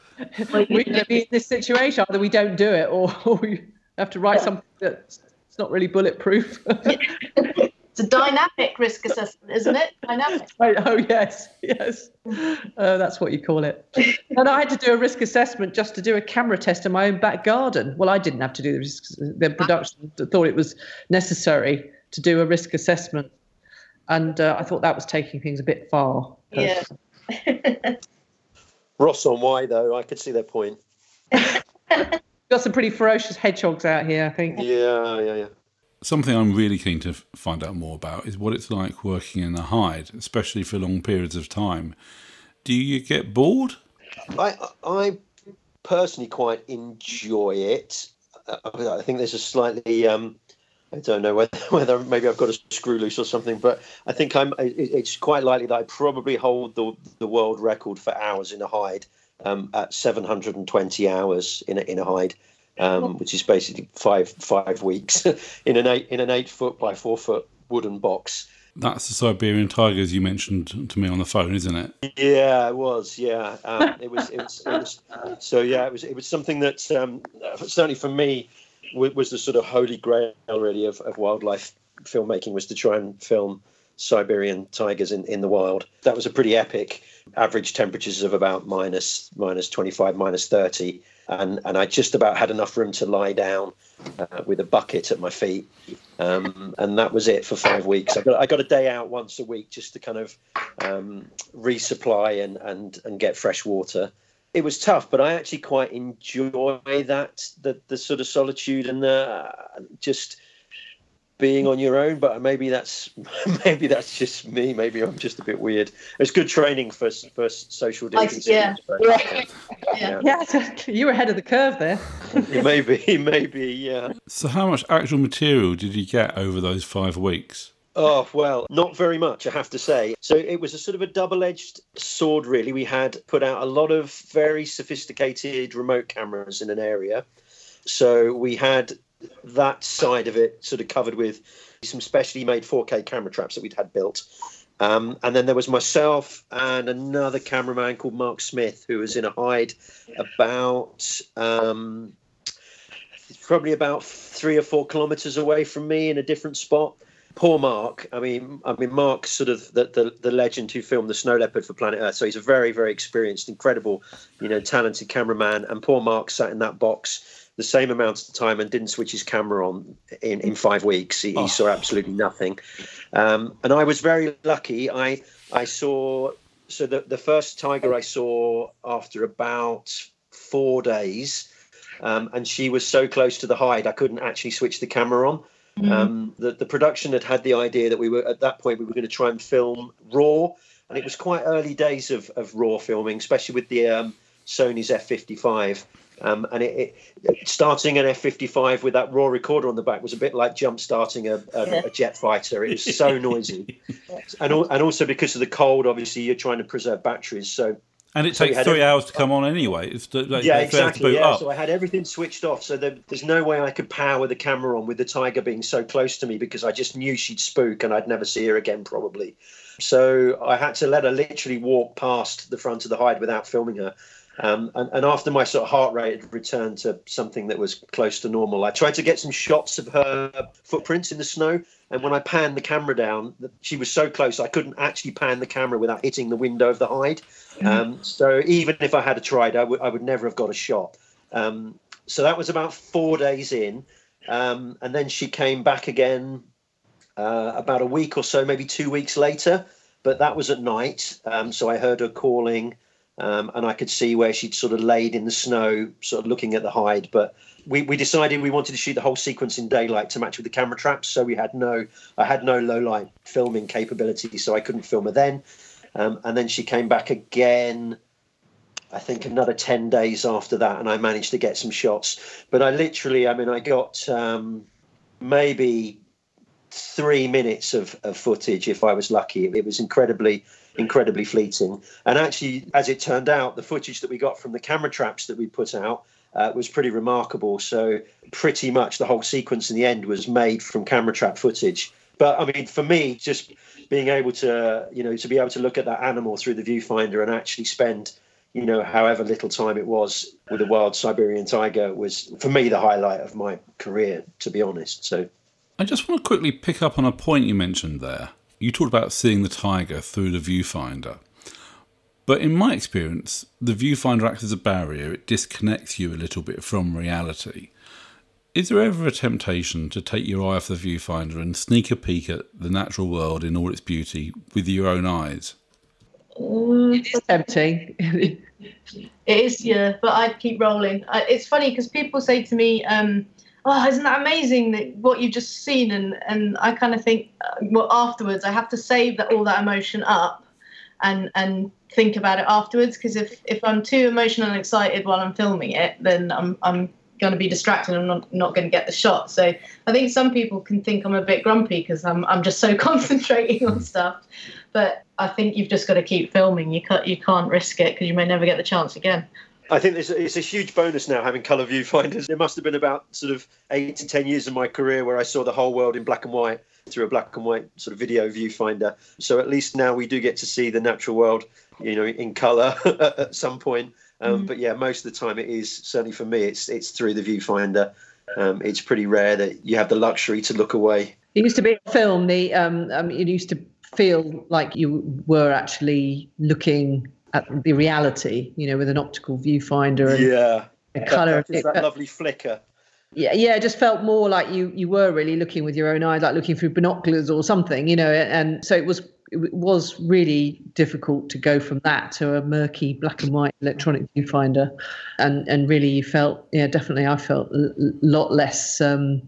we can be in this situation, either we don't do it or, or we have to write something that's not really bulletproof. It's a dynamic risk assessment, isn't it? Dynamic. Right, oh yes, yes. Uh, that's what you call it. And I had to do a risk assessment just to do a camera test in my own back garden. Well, I didn't have to do the risk. The production thought it was necessary to do a risk assessment, and uh, I thought that was taking things a bit far. Yeah. Ross on Wye though? I could see their point. Got some pretty ferocious hedgehogs out here, I think. Yeah, yeah, yeah. Something I'm really keen to find out more about is what it's like working in a hide, especially for long periods of time. Do you get bored? I I personally quite enjoy it. I think there's a slightly um, I don't know whether, whether maybe I've got a screw loose or something, but I think I'm. It's quite likely that I probably hold the the world record for hours in a hide um, at 720 hours in a, in a hide, um, which is basically five five weeks in an eight in an eight foot by four foot wooden box. That's the Siberian tigers you mentioned to me on the phone, isn't it? Yeah, it was. Yeah, um, it was. It was. It was. So yeah, it was. It was something that um, certainly for me was the sort of holy grail really of, of wildlife filmmaking was to try and film Siberian tigers in, in the wild. That was a pretty epic. Average temperatures of about minus minus twenty five, minus thirty, and and I just about had enough room to lie down uh, with a bucket at my feet, um, and that was it for five weeks. I got I got a day out once a week just to kind of um, resupply and and and get fresh water. It was tough, but I actually quite enjoy that the the sort of solitude and the just being on your own. But maybe that's maybe that's just me. Maybe I'm just a bit weird. It's good training for for social Like, distancing. yeah. I. Yeah. Yeah, you were ahead of the curve there. Maybe maybe yeah. So, how much actual material did you get over those five weeks? Oh, well, not very much, I have to say. So it was a sort of a double edged sword, really. We had put out a lot of very sophisticated remote cameras in an area. So we had that side of it sort of covered with some specially made 4K camera traps that we'd had built. Um, and then there was myself and another cameraman called Mark Smith, who was in a hide about um, probably about three or four kilometers away from me in a different spot. Poor Mark. I mean, I mean, Mark's sort of the, the the legend who filmed the Snow Leopard for Planet Earth. So he's a very, very experienced, incredible, you know, talented cameraman. And poor Mark sat in that box the same amount of time and didn't switch his camera on in, in five weeks. He, he Oh. saw absolutely nothing. Um, and I was very lucky. I I saw so the the first tiger I saw after about four days, um, and she was so close to the hide I couldn't actually switch the camera on. Um, the the production had had the idea that we were at that point we were going to try and film raw, and it was quite early days of, of raw filming, especially with the um, Sony's F55. Um, and it, it starting an F55 with that raw recorder on the back was a bit like jump starting a, a, Yeah. a jet fighter. It was so noisy, and al- and also because of the cold, obviously you're trying to preserve batteries. So And it So takes three every- hours to come on anyway. It's to, like, yeah, they to exactly. boot Yeah, up. so I had everything switched off, so there, there's no way I could power the camera on with the tiger being so close to me because I just knew she'd spook and I'd never see her again probably. So I had to let her literally walk past the front of the hide without filming her. Um, and, and after my sort of heart rate had returned to something that was close to normal, I tried to get some shots of her footprints in the snow. And when I panned the camera down, she was so close I couldn't actually pan the camera without hitting the window of the hide. Um, so even if I had tried, I would I would never have got a shot. Um, so that was about four days in, um, and then she came back again uh, about a week or so, maybe two weeks later. But that was at night, um, so I heard her calling, um, and I could see where she'd sort of laid in the snow, sort of looking at the hide. But we, we decided we wanted to shoot the whole sequence in daylight to match with the camera traps, so we had no I had no low light filming capability, so I couldn't film her then. Um, and then she came back again. I think another 10 days after that, and I managed to get some shots. But I literally, I mean, I got um, maybe three minutes of, of footage if I was lucky. It was incredibly, incredibly fleeting. And actually, as it turned out, the footage that we got from the camera traps that we put out uh, was pretty remarkable. So pretty much the whole sequence in the end was made from camera trap footage. But I mean, for me, just being able to, you know, to be able to look at that animal through the viewfinder and actually spend, you know, however little time it was with a wild Siberian tiger was, for me, the highlight of my career, to be honest. So I just want to quickly pick up on a point you mentioned there. You talked about seeing the tiger through the viewfinder. But in my experience, the viewfinder acts as a barrier, it disconnects you a little bit from reality. Is there ever a temptation to take your eye off the viewfinder and sneak a peek at the natural world in all its beauty with your own eyes? It is tempting. It is, yeah, but I'd keep rolling. I, it's funny because people say to me, um, "Oh, isn't that amazing that what you've just seen?" And and I kind of think, uh, well, afterwards, I have to save that all that emotion up, and and think about it afterwards. Because if if I'm too emotional and excited while I'm filming it, then I'm I'm going to be distracted and I'm not, not going to get the shot. So I think some people can think I'm a bit grumpy because I'm I'm just so concentrating on stuff. But I think you've just got to keep filming. You can't you can't risk it because you may never get the chance again. I think it's, it's a huge bonus now having colour viewfinders. There must have been about sort of eight to ten years of my career where I saw the whole world in black and white through a black and white sort of video viewfinder. So at least now we do get to see the natural world, you know, in colour at some point. Um, mm. But yeah, most of the time it is certainly for me. It's it's through the viewfinder. Um, it's pretty rare that you have the luxury to look away. It used to be a film. The um, um, it used to feel like you were actually looking at the reality, you know, with an optical viewfinder and yeah, the color. That, that, that lovely flicker. Yeah, yeah, it just felt more like you you were really looking with your own eyes, like looking through binoculars or something, you know. And so it was it was really difficult to go from that to a murky black and white electronic viewfinder, and and really you felt yeah definitely I felt a lot less um,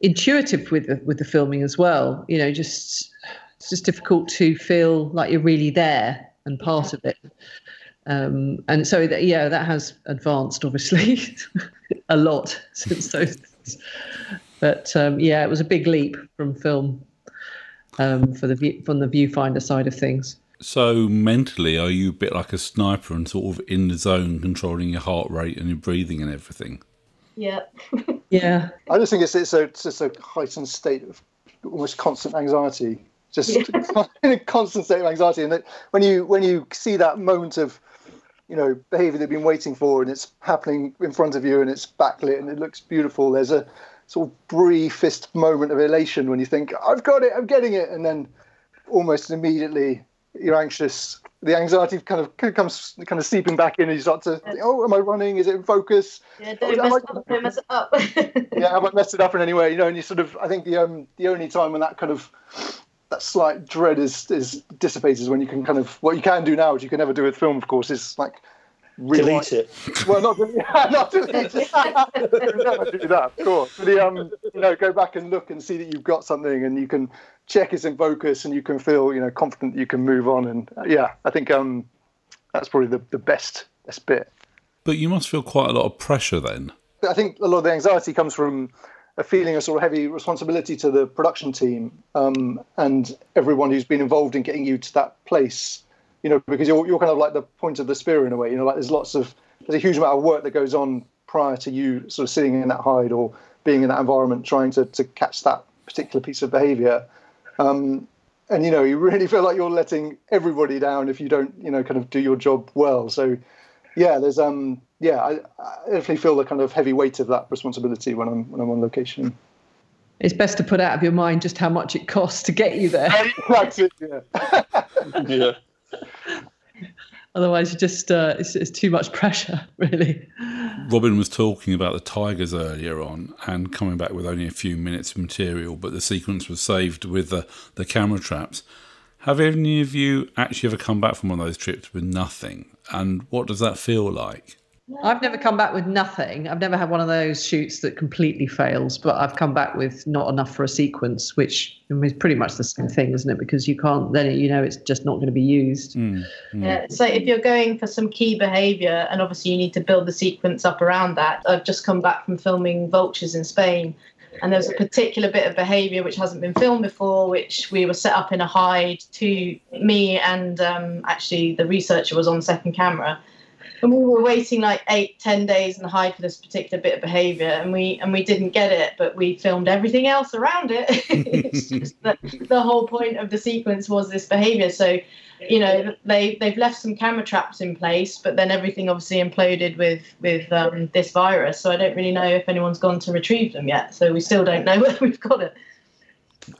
intuitive with the, with the filming as well. You know, just it's just difficult to feel like you're really there and part of it. Um, and so that, yeah, that has advanced obviously a lot since those. Days. But um, yeah, it was a big leap from film um, for the view, from the viewfinder side of things. So mentally, are you a bit like a sniper and sort of in the zone, controlling your heart rate and your breathing and everything? Yeah. yeah. I just think it's it's a it's a heightened state of almost constant anxiety just in a constant state of anxiety. And that when you when you see that moment of you know behavior they've been waiting for and it's happening in front of you and it's backlit and it looks beautiful, there's a sort of briefest moment of elation when you think I've got it, I'm getting it, and then almost immediately you're anxious. The anxiety kind of, comes kind of seeping back in, and you start to, think, oh, am I running? Is it in focus? Yeah, don't, mess, I, up, don't mess it up. yeah, have I messed it up in any way? You know, and you sort of, I think the um the only time when that kind of that slight dread is is dissipated is when you can kind of what you can do now, which you can never do with film, of course, is like delete it. Well, not, yeah, not delete it. never do that, of course. But the, um, you know, go back and look and see that you've got something, and you can check it's in focus, and you can feel, you know, confident that you can move on. And uh, yeah, I think um, that's probably the, the best best bit. But you must feel quite a lot of pressure then. I think a lot of the anxiety comes from a feeling of sort of heavy responsibility to the production team um, and everyone who's been involved in getting you to that place. You know, because you're you're kind of like the point of the spear in a way. You know, like there's lots of there's a huge amount of work that goes on prior to you sort of sitting in that hide or being in that environment trying to to catch that particular piece of behaviour. Um, and you know, you really feel like you're letting everybody down if you don't, you know, kind of do your job well. So, yeah, there's um, yeah, I, I, definitely feel the kind of heavy weight of that responsibility when I'm when I'm on location. It's best to put out of your mind just how much it costs to get you there. That's it. Yeah. yeah. Otherwise, you just uh, it's, it's too much pressure, really. Robin was talking about the tigers earlier on and coming back with only a few minutes of material, but the sequence was saved with the, the camera traps. Have any of you actually ever come back from one of those trips with nothing? And what does that feel like? I've never come back with nothing. I've never had one of those shoots that completely fails, but I've come back with not enough for a sequence, which is pretty much the same thing, isn't it? Because you can't, then you know it's just not going to be used. Mm, mm. Yeah. So if you're going for some key behaviour, and obviously you need to build the sequence up around that. I've just come back from filming vultures in Spain, and there's a particular bit of behaviour which hasn't been filmed before, which we were set up in a hide to me and um, actually the researcher was on second camera and we were waiting like eight, ten days in the hide for this particular bit of behaviour, and we and we didn't get it, but we filmed everything else around it. that the whole point of the sequence was this behaviour. So, you know, they they've left some camera traps in place, but then everything obviously imploded with with um, this virus. So I don't really know if anyone's gone to retrieve them yet. So we still don't know whether we've got it.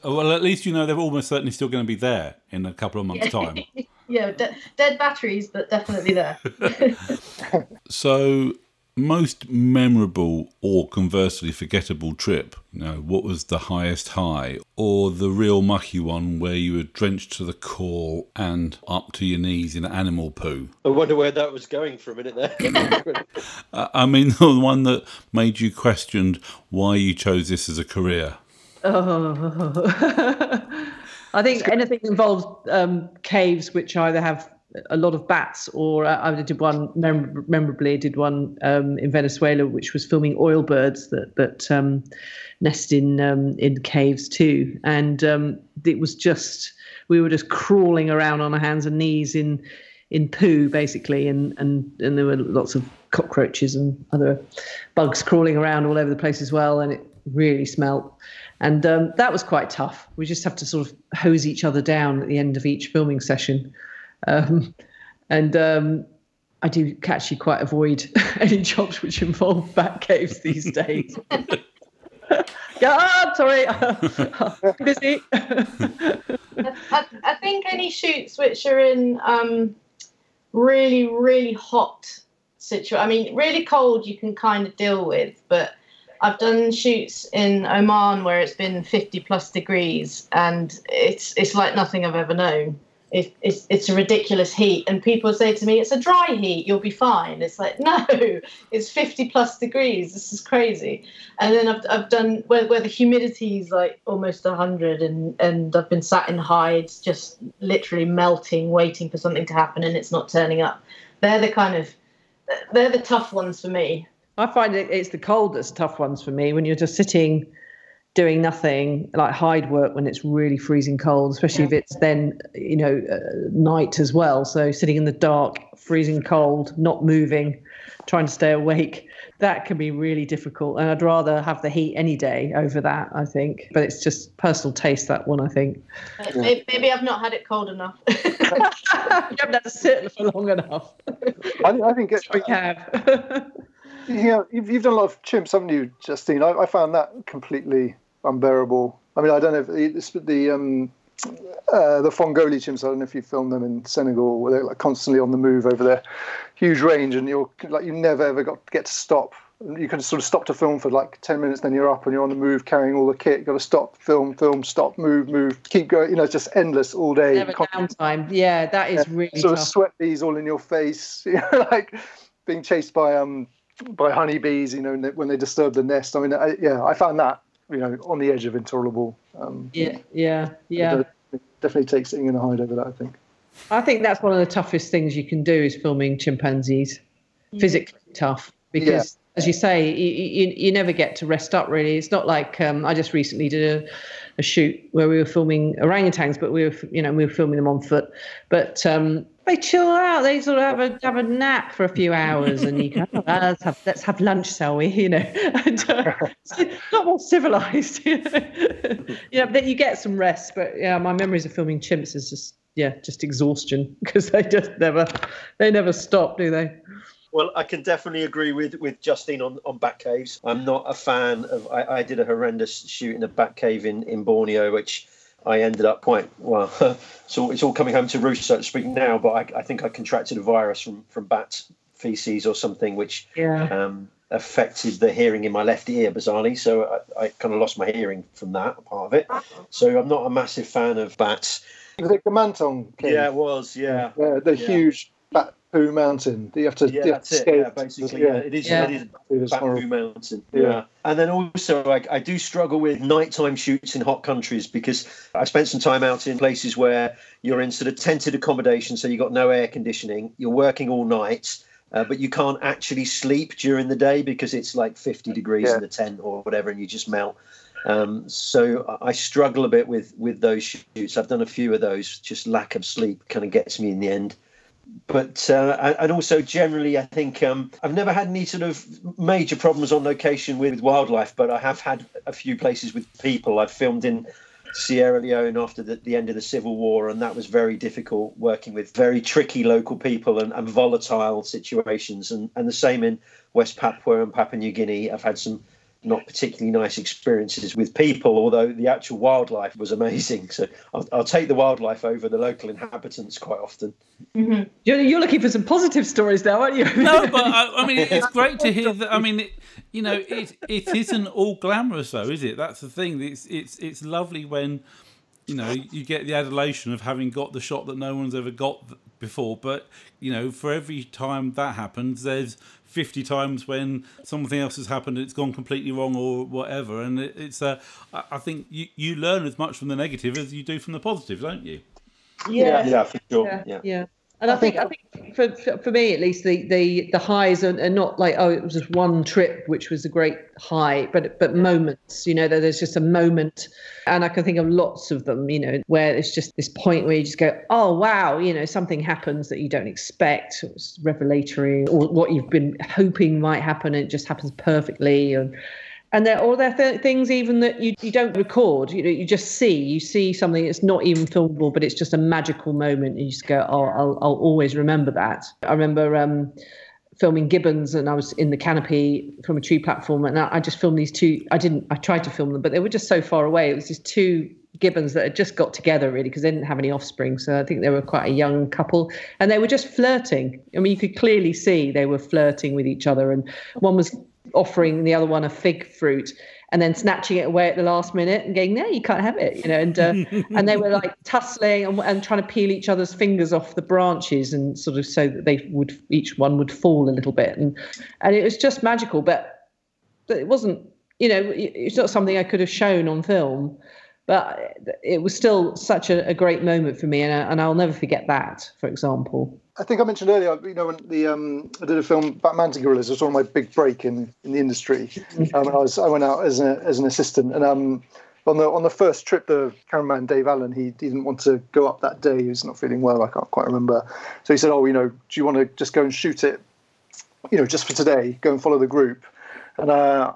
Well, at least you know they're almost certainly still going to be there in a couple of months' time. yeah, de- dead batteries, but definitely there. so, most memorable or conversely forgettable trip? You know, what was the highest high, or the real mucky one where you were drenched to the core and up to your knees in animal poo? I wonder where that was going for a minute there. I mean, the one that made you question why you chose this as a career. Oh. I think anything involves um, caves, which either have a lot of bats, or I did one mem- memorably. Did one um, in Venezuela, which was filming oil birds that that um, nest in um, in caves too, and um, it was just we were just crawling around on our hands and knees in in poo basically, and and and there were lots of cockroaches and other bugs crawling around all over the place as well, and it really smelt. And um, that was quite tough. We just have to sort of hose each other down at the end of each filming session. Um, and um, I do actually quite avoid any jobs which involve bat caves these days. yeah, sorry, busy. I, I, think any shoots which are in um, really, really hot situation. I mean, really cold you can kind of deal with, but I've done shoots in Oman where it's been 50 plus degrees, and it's it's like nothing I've ever known. It, it's it's a ridiculous heat, and people say to me, "It's a dry heat. You'll be fine." It's like, no, it's 50 plus degrees. This is crazy. And then I've I've done where, where the humidity is like almost 100, and and I've been sat in hides, just literally melting, waiting for something to happen, and it's not turning up. They're the kind of they're the tough ones for me. I find it, it's the coldest tough ones for me when you're just sitting doing nothing like hide work when it's really freezing cold especially yeah. if it's then you know uh, night as well. So sitting in the dark freezing cold not moving trying to stay awake that can be really difficult. And i'd rather have the heat any day over that i think. But it's just personal taste that one i think. Maybe, maybe i've not had it cold enough. You haven't had to sit for long enough. I, I think it's we have. Yeah, you've, you've done a lot of chimps, haven't you, Justine? I, I found that completely unbearable. I mean, I don't know if the, the um, uh, the Fongoli chimps. I don't know if you filmed them in Senegal, where they're like constantly on the move over their huge range, and you're like you never ever got get to stop. You can sort of stop to film for like ten minutes, then you're up and you're on the move carrying all the kit. You've got to stop, film, film, stop, move, move, keep going. You know, it's just endless all day. Never downtime. Yeah, that is yeah, really sort tough. of sweat bees all in your face. You know, like being chased by um by honeybees, you know, when they disturb the nest. I mean, I, yeah, I found that, you know, on the edge of intolerable. Um, yeah, yeah, yeah. It definitely takes sitting in a hide over that, I think. I think that's one of the toughest things you can do is filming chimpanzees. Mm. Physically tough because, yeah. As you say, you, you, you, never get to rest up. Really, it's not like um, I just recently did a, a shoot where we were filming orangutans, but we were, you know, we were filming them on foot. But um, they chill out. They sort of have a have a nap for a few hours, and you go, oh, let's have let's have lunch, shall we? You know, and, uh, it's not more civilized. You know, yeah, but you get some rest. But yeah, my memories of filming chimps is just yeah, just exhaustion because they just never they never stop, do they? Well, I can definitely agree with, with Justine on, on bat caves. I'm not a fan of. I, I did a horrendous shoot in a bat cave in, in Borneo, which I ended up quite well. so it's all coming home to roost, so to speak, now. But I, I think I contracted a virus from from bat feces or something, which yeah. um, affected the hearing in my left ear bizarrely. So I, I, kind of lost my hearing from that part of it. So I'm not a massive fan of bats. Was it the Mantong? Yeah, it was. Yeah, yeah the yeah. huge bat poo mountain. You have to, yeah, you have to it. Yeah, basically, yeah. yeah. it is. Yeah. It is bat poo mountain. Yeah. and then also I, I do struggle with nighttime shoots in hot countries because I spent some time out in places where you're in sort of tented accommodation, so you've got no air conditioning. You're working all night. Uh, but you can't actually sleep during the day because it's like 50 degrees in the tent or whatever, and you just melt. Um, so I struggle a bit with with those shoots. I've done a few of those. Just lack of sleep kind of gets me in the end. But uh, and also generally, I think um, I've never had any sort of major problems on location with wildlife, but I have had a few places with people. I've filmed in Sierra Leone after the, the, end of the civil war, and that was very difficult working with very tricky local people and, and volatile situations. And, and the same in West Papua and Papua New Guinea. I've had some not particularly nice experiences with people, although the actual wildlife was amazing. So I'll, I'll take the wildlife over the local inhabitants quite often. Mm-hmm. You're, you're, looking for some positive stories now, aren't you? no, but I, I, mean, it's great to hear that. I mean, it, you know, it it isn't all glamorous though, is it? That's the thing. It's it's it's lovely when you know you get the adulation of having got the shot that no one's ever got before but you know for every time that happens there's 50 times when something else has happened and it's gone completely wrong or whatever and it, it's uh, i think you, you learn as much from the negative as you do from the positive don't you yeah yeah, for sure yeah, yeah. yeah. And I think, I think for, for me at least, the the, the highs are, are, not like oh it was just one trip which was a great high, but but moments. You know, there's just a moment, and I can think of lots of them. You know, where it's just this point where you just go, oh wow, you know, something happens that you don't expect, it's revelatory, or what you've been hoping might happen, and it just happens perfectly, and and there or there are th- things even that you, you don't record you know you just see you see something that's not even filmable but it's just a magical moment and you just go oh i'll, I'll always remember that. I remember um, filming gibbons and i was in the canopy from a tree platform and I, I just filmed these two i didn't i tried to film them but they were just so far away. It was just two gibbons that had just got together really because they didn't have any offspring so i think they were quite a young couple and they were just flirting. I mean you could clearly see they were flirting with each other and one was offering the other one a fig fruit and then snatching it away at the last minute and going, no, you can't have it, you know. And uh, and they were like tussling and, and, trying to peel each other's fingers off the branches and sort of so that they would each one would fall a little bit and and it was just magical, but, but it wasn't, you know, it's not something I could have shown on film but it was still such a, a great moment for me, and, I, and I'll never forget that. For example, I think I mentioned earlier, you know, when the um, I did a film about mountain gorillas. It was one of my big break in, in the industry. Um, and I was I went out as, a, as an assistant, and um, on the on the first trip, the cameraman Dave Allen, he, he didn't want to go up that day. He was not feeling well. I can't quite remember. So he said, "Oh, you know, do you want to just go and shoot it? You know, just for today, go and follow the group." And uh,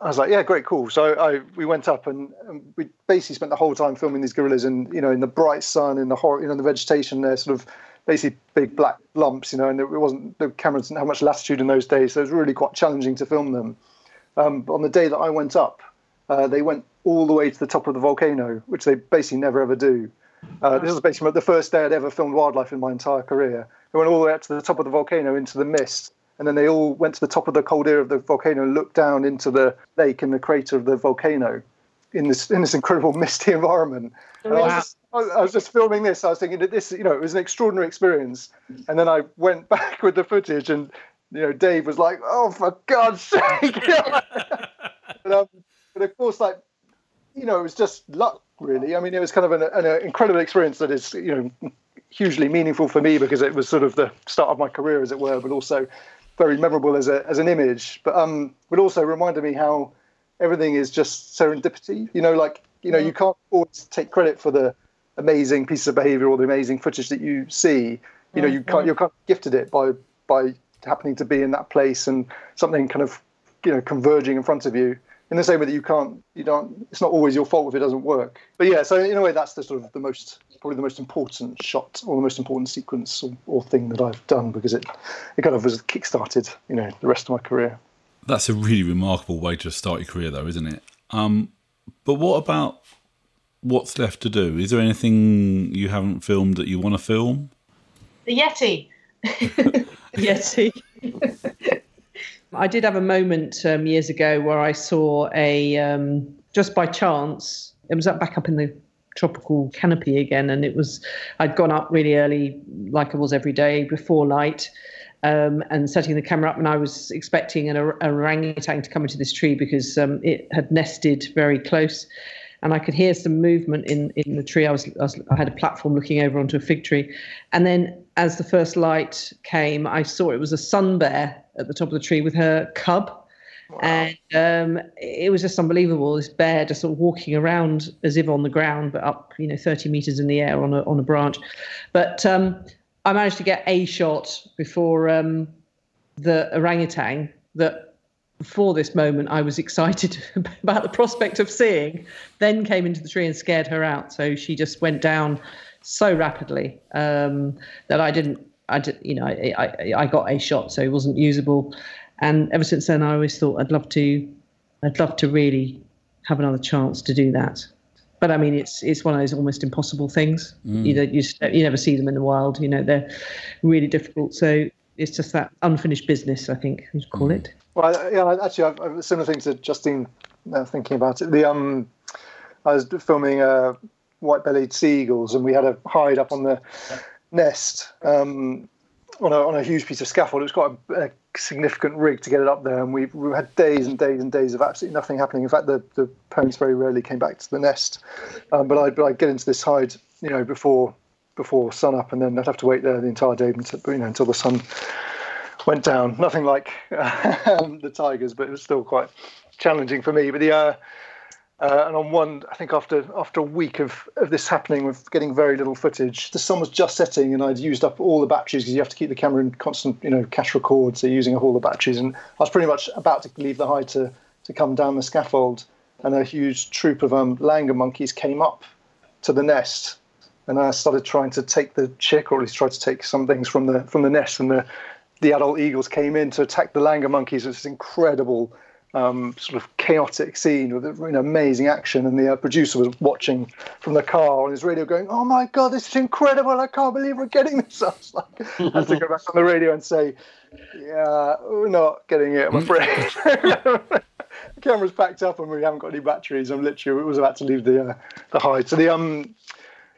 I was like, yeah, great, cool. So I, we went up and, and, we basically spent the whole time filming these gorillas, and you know, in the bright sun, in the you know, the vegetation, they're sort of basically big black lumps, you know, and it wasn't the cameras didn't have much latitude in those days, so it was really quite challenging to film them. Um, but on the day that I went up, uh, they went all the way to the top of the volcano, which they basically never ever do. Uh, this was basically the first day I'd ever filmed wildlife in my entire career. They went all the way up to the top of the volcano into the mist, and then they all went to the top of the caldera of the volcano and looked down into the lake and the crater of the volcano in this in this incredible misty environment. Wow. I, was just, I was just filming this. I was thinking that this, you know, it was an extraordinary experience. And then I went back with the footage, and you know, Dave was like, "Oh, for God's sake!" but, um, but of course, like, you know, it was just luck, really. I mean, it was kind of an, an incredible experience that is, you know, hugely meaningful for me because it was sort of the start of my career, as it were, but also very memorable as a as an image. But um, but also reminded me how everything is just serendipity. You know, like you know, you can't always take credit for the amazing piece of behavior or the amazing footage that you see. You know, you can't you're kind of gifted it by by happening to be in that place and something kind of you know converging in front of you. In the same way that you can't, you don't. It's not always your fault if it doesn't work. But yeah, so in a way, that's the sort of the most probably the most important shot or the most important sequence or, or thing that I've done because it it kind of was kick-started, you know, the rest of my career. That's a really remarkable way to start your career, though, isn't it? Um, but what about what's left to do? Is there anything you haven't filmed that you want to film? The Yeti. Yeti. I did have a moment um, years ago where I saw a um, just by chance. It was up back up in the tropical canopy again, and it was I'd gone up really early, like I was every day before light. Um, and setting the camera up, and I was expecting an, an orangutan to come into this tree because um, it had nested very close, and I could hear some movement in in the tree. I was, I was, I had a platform looking over onto a fig tree, and then as the first light came, I saw it was a sun bear at the top of the tree with her cub Wow. And um, it was just unbelievable. This bear just sort of walking around as if on the ground, but up, you know, 30 meters in the air on a, on a branch. But um, I managed to get a shot before um, the orangutan that before this moment I was excited about the prospect of seeing, then came into the tree and scared her out. So she just went down so rapidly um, that I didn't, I did, you know, I, I, I got a shot, so it wasn't usable. And ever since then, I always thought I'd love to, I'd love to really have another chance to do that. But I mean, it's it's one of those almost impossible things. Mm. You know, you you never see them in the wild. You know, they're really difficult. So it's just that unfinished business, I think you'd call mm. it. Well, yeah, actually, I've, I've similar thing to Justine uh, thinking about it. The um, I was filming uh, white-bellied sea eagles, and we had a hide up on the nest um, on a on a huge piece of scaffold. It was quite a, a significant rig to get it up there, and we we had days and days and days of absolutely nothing happening. In fact, the the parents very rarely came back to the nest. Um, but I'd, I'd get into this hide, you know, before before sun up, and then I'd have to wait there the entire day until you know until the sun went down. Nothing like um, the tigers, but it was still quite challenging for me. But the uh, uh, and on one, I think after after a week of, of this happening, with getting very little footage, the sun was just setting, and I'd used up all the batteries because you have to keep the camera in constant, you know, cache record, so using up all the batteries. And I was pretty much about to leave the hide to to come down the scaffold, and a huge troop of um, langur monkeys came up to the nest, and I started trying to take the chick, or at least try to take some things from the from the nest, and the the adult eagles came in to attack the langur monkeys. It was incredible um, sort of chaotic scene with you know, amazing action. And the uh, producer was watching from the car on his radio, going, "Oh my god, this is incredible! I can't believe we're getting this." I was like, I had to go back on the radio and say, "Yeah, we're not getting it. I'm afraid." the camera's packed up and we haven't got any batteries. I'm literally it was about to leave the uh, the hide. So the um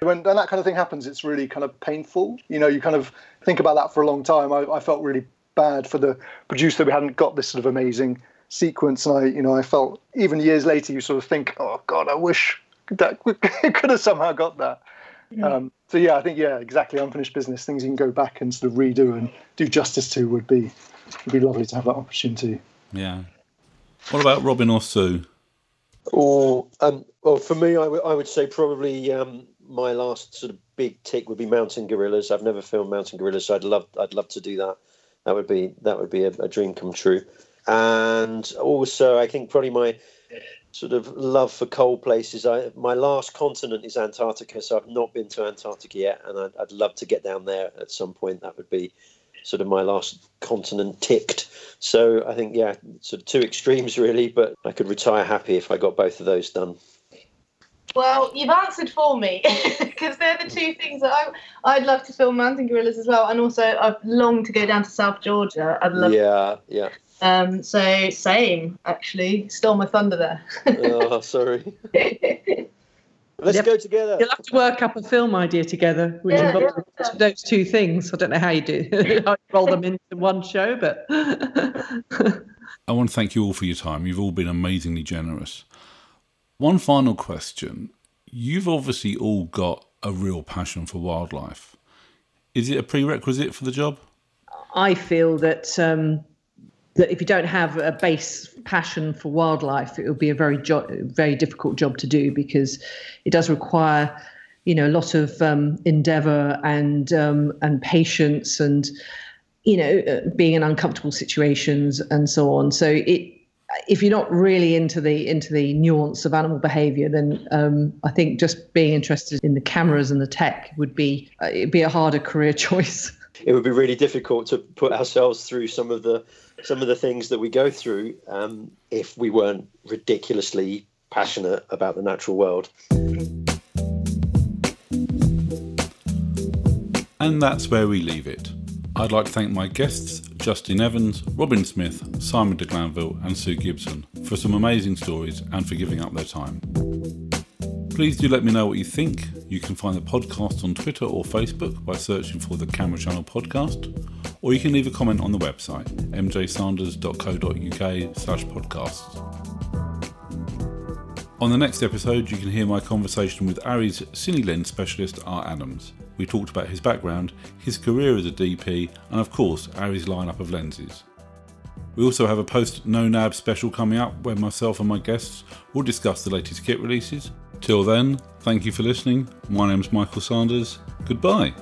when, when that kind of thing happens, it's really kind of painful. You know, you kind of think about that for a long time. I, I felt really bad for the producer that we hadn't got this sort of amazing sequence, and I, you know, I felt even years later, you sort of think, oh God, I wish that could have somehow got that. Yeah. Um, so yeah, I think yeah, exactly. Unfinished business, things you can go back and sort of redo and do justice to would be would be lovely to have that opportunity. Yeah. What about Robin or Sue? Or um, well, for me, I, w- I would say probably um, my last sort of big tick would be mountain gorillas. I've never filmed mountain gorillas, so I'd love I'd love to do that. That would be that would be a, a dream come true. And also, I think probably my sort of love for cold places. I my last continent is Antarctica, so I've not been to Antarctica yet, and I'd, I'd love to get down there at some point. That would be sort of my last continent ticked. So I think yeah, sort of two extremes really, but I could retire happy if I got both of those done. Well, you've answered for me because they're the two things that I I'd love to film mountain gorillas as well, and also I've longed to go down to South Georgia. I'd love. Yeah, yeah. Um, so same actually. Stole my thunder there. oh, sorry. Let's go together. You'll have to work up a film idea together, which yeah, involves yeah. those two things. I don't know how you do. I roll them into one show, but. I want to thank you all for your time. You've all been amazingly generous. One final question. You've obviously all got a real passion for wildlife. Is it a prerequisite for the job? I feel that um, that if you don't have a base passion for wildlife, it will be a very jo- very difficult job to do because it does require, you know, a lot of um, endeavour and um, and patience and you know uh, being in uncomfortable situations and so on. So it if you're not really into the into the nuance of animal behavior, then um, I think just being interested in the cameras and the tech would be uh, it'd be a harder career choice. It would be really difficult to put ourselves through some of the some of the things that we go through um, if we weren't ridiculously passionate about the natural world. And that's where we leave it. I'd like to thank my guests, Justine Evans, Robin Smith, Simon de Glanville, and Sue Gibson, for some amazing stories and for giving up their time. Please do let me know what you think. You can find the podcast on Twitter or Facebook by searching for the Camera Channel Podcast, or you can leave a comment on the website, mjsanders.co.uk slash podcasts. On the next episode, you can hear my conversation with ARRI's Cine Lens specialist, Art Adams. We talked about his background, his career as a DP, and of course, ARRI's lineup of lenses. We also have a post No Nab special coming up where myself and my guests will discuss the latest kit releases. Till then, thank you for listening. My name's Michael Sanders. Goodbye.